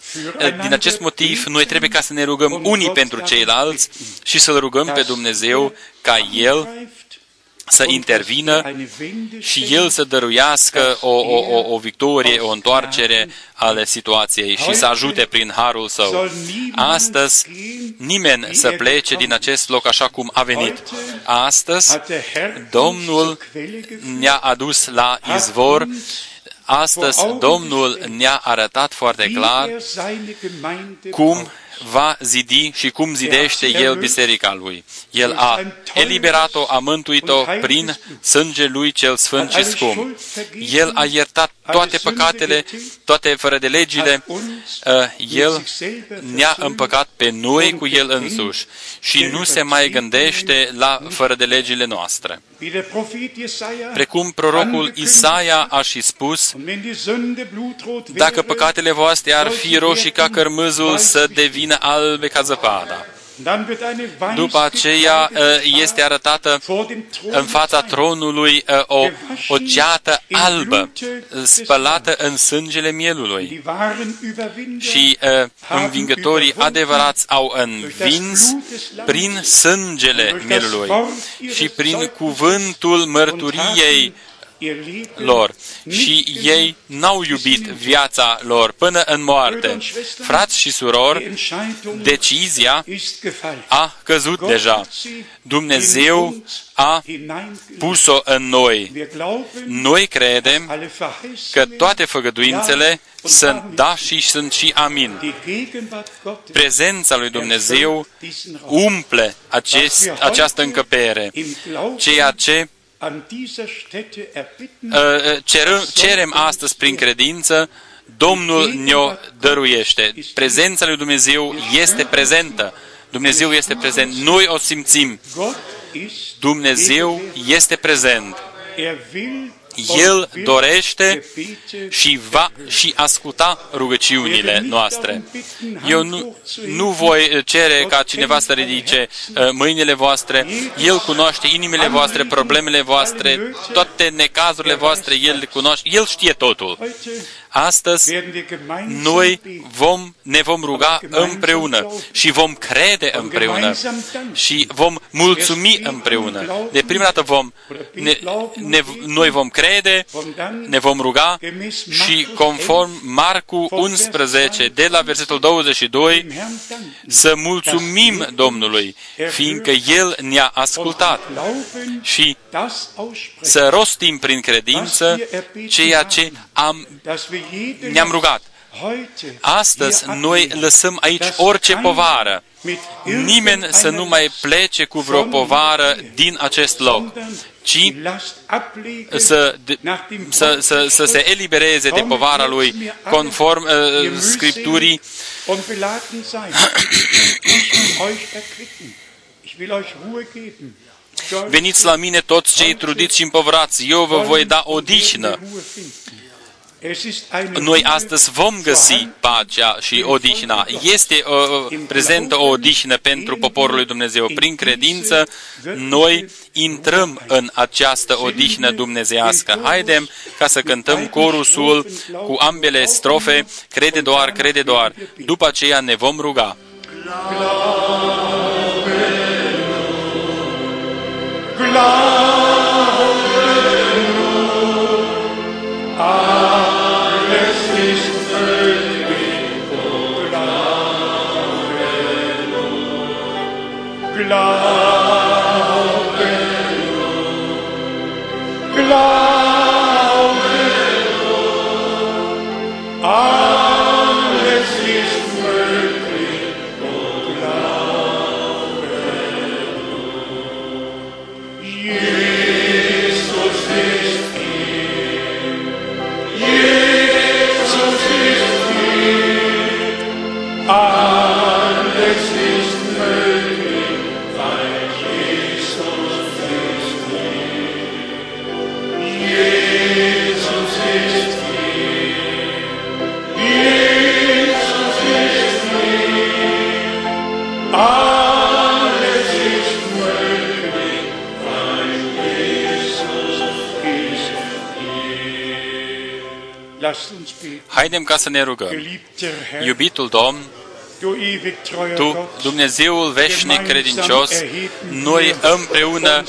Din acest motiv, noi trebuie ca să ne rugăm unii pentru ceilalți și să-L rugăm pe Dumnezeu ca El greift să und intervină eine Wende și El să dăruiască o, o, o, o victorie, o întoarcere ale situației și să ajute prin harul Său. Astăzi, nimeni să plece din acest loc așa cum a venit. Astăzi, hat der Herr uns Domnul zur Quelle geführt, ne-a adus la izvor. Astăzi, Domnul ne-a arătat foarte wie clar er seine Gemeinde cum baut. Va zidi și cum zidește El biserica Lui. El a eliberat-o, a mântuit-o prin sângele Lui cel sfânt și scump. El a iertat toate păcatele, toate fără de legile. Uh, El ne-a împăcat pe noi cu El însuși și nu se mai gândește la fără de legile noastre. Wie der Prophet Jesaja Precum prorocul angekündigt Isaia a și spus, Und wenn die Sünde blutrot dacă wäre, păcatele voastre ar fi roșii ca cărmâzul, să devină albe ca zăpada. dann wird eine weiß După aceea gekleidete uh, este arătată vor dem Thron în fața sein. tronului uh, o, o ceată albă, spălată în sângele mielului. Die wahren Überwinder Și uh, învingătorii adevărați au învins prin sângele mielului și prin cuvântul mărturiei ihr Leben lor și ei n-au iubit viața lor până în moarte. Frați și die surori, Entscheidung decizia ist gefallen. a căzut Gott deja. hat sie in Dumnezeu uns a hineingelegt. pus-o în noi. Wir glauben, Noi credem alle că Verheißungen, toate făgăduințele sunt da și sunt și amin. die Gegenwart Gottes Prezența lui Dumnezeu erfüllt diesen Raum. umple acest, această încăpere, Im Glauben ceea ce an dieser Stätte erbitten, uh, cerem, cerem astăzi prin credință, Domnul ne-o dăruiește. Prezența lui Dumnezeu este prezentă. Dumnezeu este prezent. Noi o simțim. Gott ist Dumnezeu este prezent. Er will El und wird dorește Gebete și va și asculta rugăciunile noastre. Eu nu, nu voi cere ca cineva să ridice uh, mâinile voastre. El cunoaște inimile voastre, problemele voastre, toate necazurile voastre, El le cunoaște. El știe totul. Heute Astăzi werden wir gemeinsam noi beten. vom, ne vom ruga împreună și vom crede împreună și vom mulțumi împreună. De prima dată vom, ne, ne, noi vom crede, Und dann ne vom ruga și conform Marcu 11, de la versetul 22, dem Herrn danken. să mulțumim Domnului, fiindcă El ne-a ascultat Glauben, și das aussprechen, să rostim prin credință ceea ce am, dass wir jeden ne-am rugat. heute Astăzi hier noi ablegen, lăsăm aici dass orice keiner povară. mit Nimeni să nu mai plece cu vreo povară din acest loc, ci die Last ablegen, să, de, nach dem să, să, să se elibereze de povara lui conform uh, Scripturii und beladen sein. Ich will euch erquicken. Ich will euch Ruhe geben. Veniți la mine toți cei trudiți și împovrați, eu vă voi da odihnă. Noi astăzi vom găsi pacea și odihna. Este uh, prezentă o odihnă pentru poporul lui Dumnezeu. Prin credință, noi intrăm în această odihnă dumnezeiască. Haidem ca să cântăm corusul cu ambele strofe, crede doar, crede doar. După aceea ne vom ruga. Alles Haidem ca să ne rugăm. Geliebter Herr, Iubitul Domn, du ewig treuer Tu, Gott, Dumnezeul veșnic credincios, noi împreună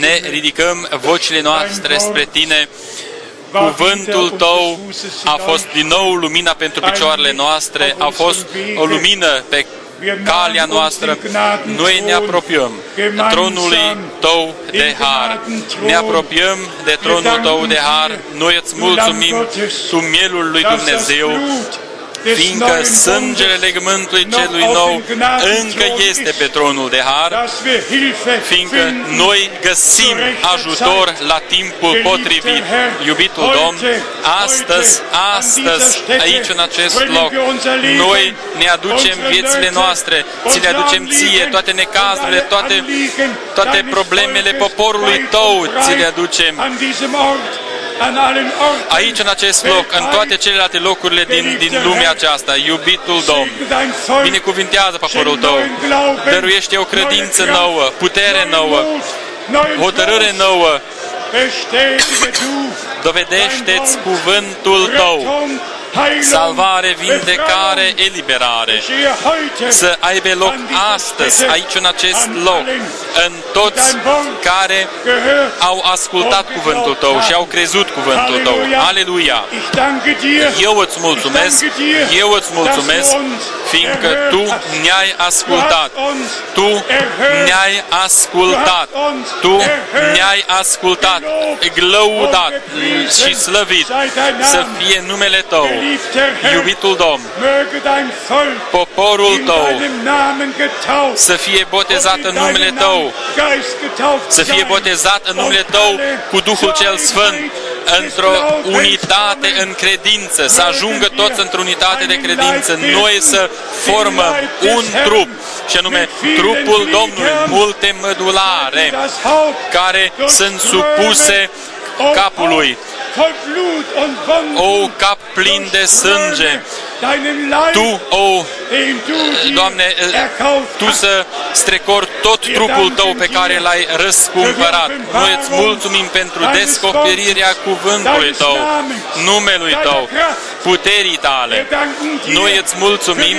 ne ridicăm vocile noastre spre Tine. Cuvântul Tău a fost din nou lumina pentru picioarele noastre, a fost o lumină pe calea noastră. Noi ne apropiem tronului Tău de har. Ne apropiem de tronul Tău de har. Noi îți mulțumim, Tu mielul lui Dumnezeu, fiindcă sângele legământului celui nou încă este pe tronul de har, fiindcă noi găsim ajutor la timpul potrivit. Iubitul Domn, astăzi, astăzi, aici în acest loc, noi ne aducem viețile noastre, ți le aducem ție, toate necazurile, toate, toate problemele poporului tău, ți le aducem aici în acest loc, în toate celelalte locurile din, din lumea aceasta, iubitul Domn, binecuvintează poporul tău, dăruiește o credință nouă, putere nouă, hotărâre nouă, dovedește-ți cuvântul tău, salvare, vindecare, eliberare, să aibă loc astăzi, aici în acest loc, în toți care au ascultat cuvântul Tău și au crezut cuvântul Tău. Aleluia! Eu îți mulțumesc, eu îți mulțumesc, fiindcă Tu ne-ai ascultat, Tu ne-ai ascultat, Tu ne-ai ascultat, glăudat și slăvit să fie numele Tău, Iubitul Domn, poporul Tău să fie botezat în numele Tău, să fie botezat în numele Tău cu Duhul cel Sfânt, într-o unitate în credință, să ajungă toți într-o unitate de credință, noi să formăm un trup, și anume trupul Domnului, multe mădulare, care sunt supuse capului, o cap plin de sânge, Tu, o, Doamne, Tu să strecori tot trupul Tău pe care l-ai răscumpărat. Noi îți mulțumim pentru descoperirea cuvântului Tău, numelui Tău, puterii Tale. Noi îți mulțumim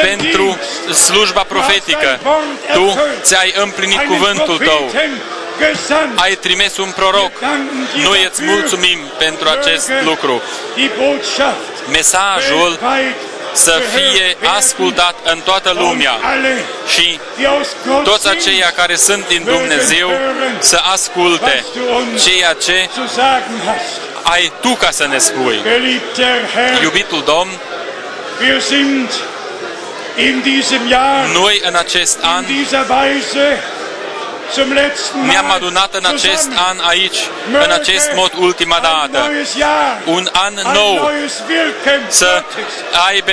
pentru slujba profetică. Tu ți-ai împlinit cuvântul Tău ai trimis un proroc. Noi îți mulțumim pentru acest lucru. Mesajul să fie ascultat în toată lumea. Și toți aceia care sunt din Dumnezeu să asculte ceea ce ai Tu ca să ne spui. Iubitul Domn, noi în acest an ne-am adunat în acest an aici, în acest mod ultima dată. Un an nou să aibă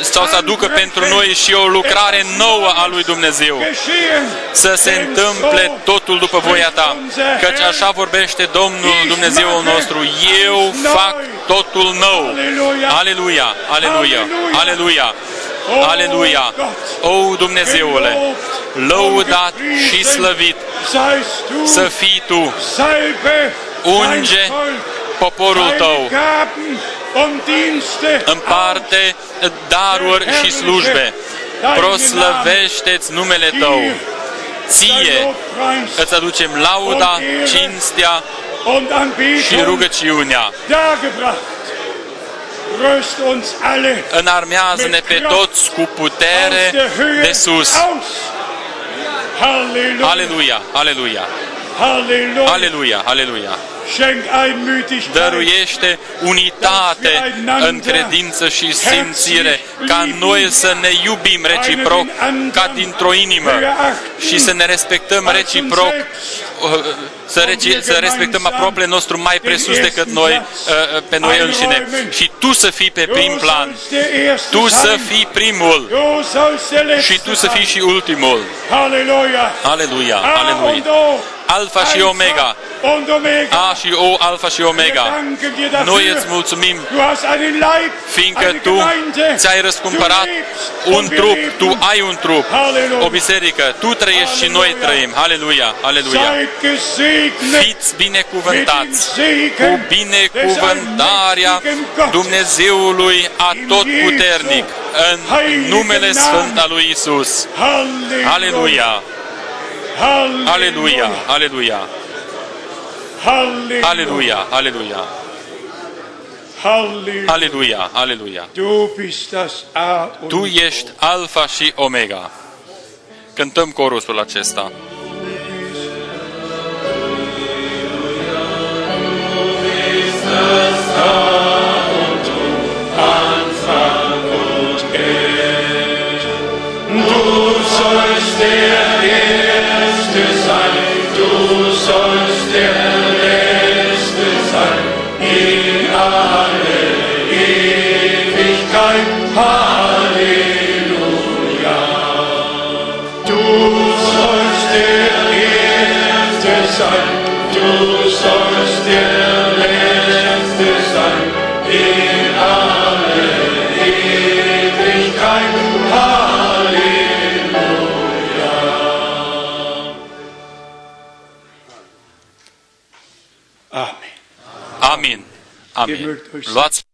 sau să aducă pentru noi și o lucrare nouă a lui Dumnezeu. Să se întâmple totul după voia ta. Căci așa vorbește Domnul Dumnezeul nostru. Eu fac totul nou. Aleluia, aleluia, aleluia. Aleluia! O, Dumnezeule, lăudat și slăvit să fii Tu. Unge poporul Tău. Împarte daruri și slujbe. Proslăvește-ți numele Tău. Ție îți aducem lauda, cinstea și rugăciunea. Înarmează-ne pe toți cu putere de sus. Aleluia, aleluia. Aleluia, aleluia. Dăruiește unitate unitate în credință și simțire, ca noi să ne iubim reciproc ca dintr-o inimă și să ne respectăm reciproc să, reci, să respectăm apropiul nostru mai presus decât noi, uh, pe noi înșine. Și tu să fii pe prim plan. Tu să fii primul. Și tu să fii și ultimul. Aleluia! Aleluia! Aleluia! Alfa și Omega. A și O, Alfa și Omega. Noi îți mulțumim, fiindcă Tu ți-ai răscumpărat un trup, Tu ai un trup, o biserică, Tu trăiești și noi trăim. Aleluia, aleluia. Fiți binecuvântați cu binecuvântarea Dumnezeului Atotputernic în numele Sfânt al lui Isus. Aleluia! Aleluia! Aleluia! Aleluia! Aleluia! Aleluia! Aleluia! Tu ești Alfa și Omega. Cântăm corusul acesta. Amin. Amin. Luați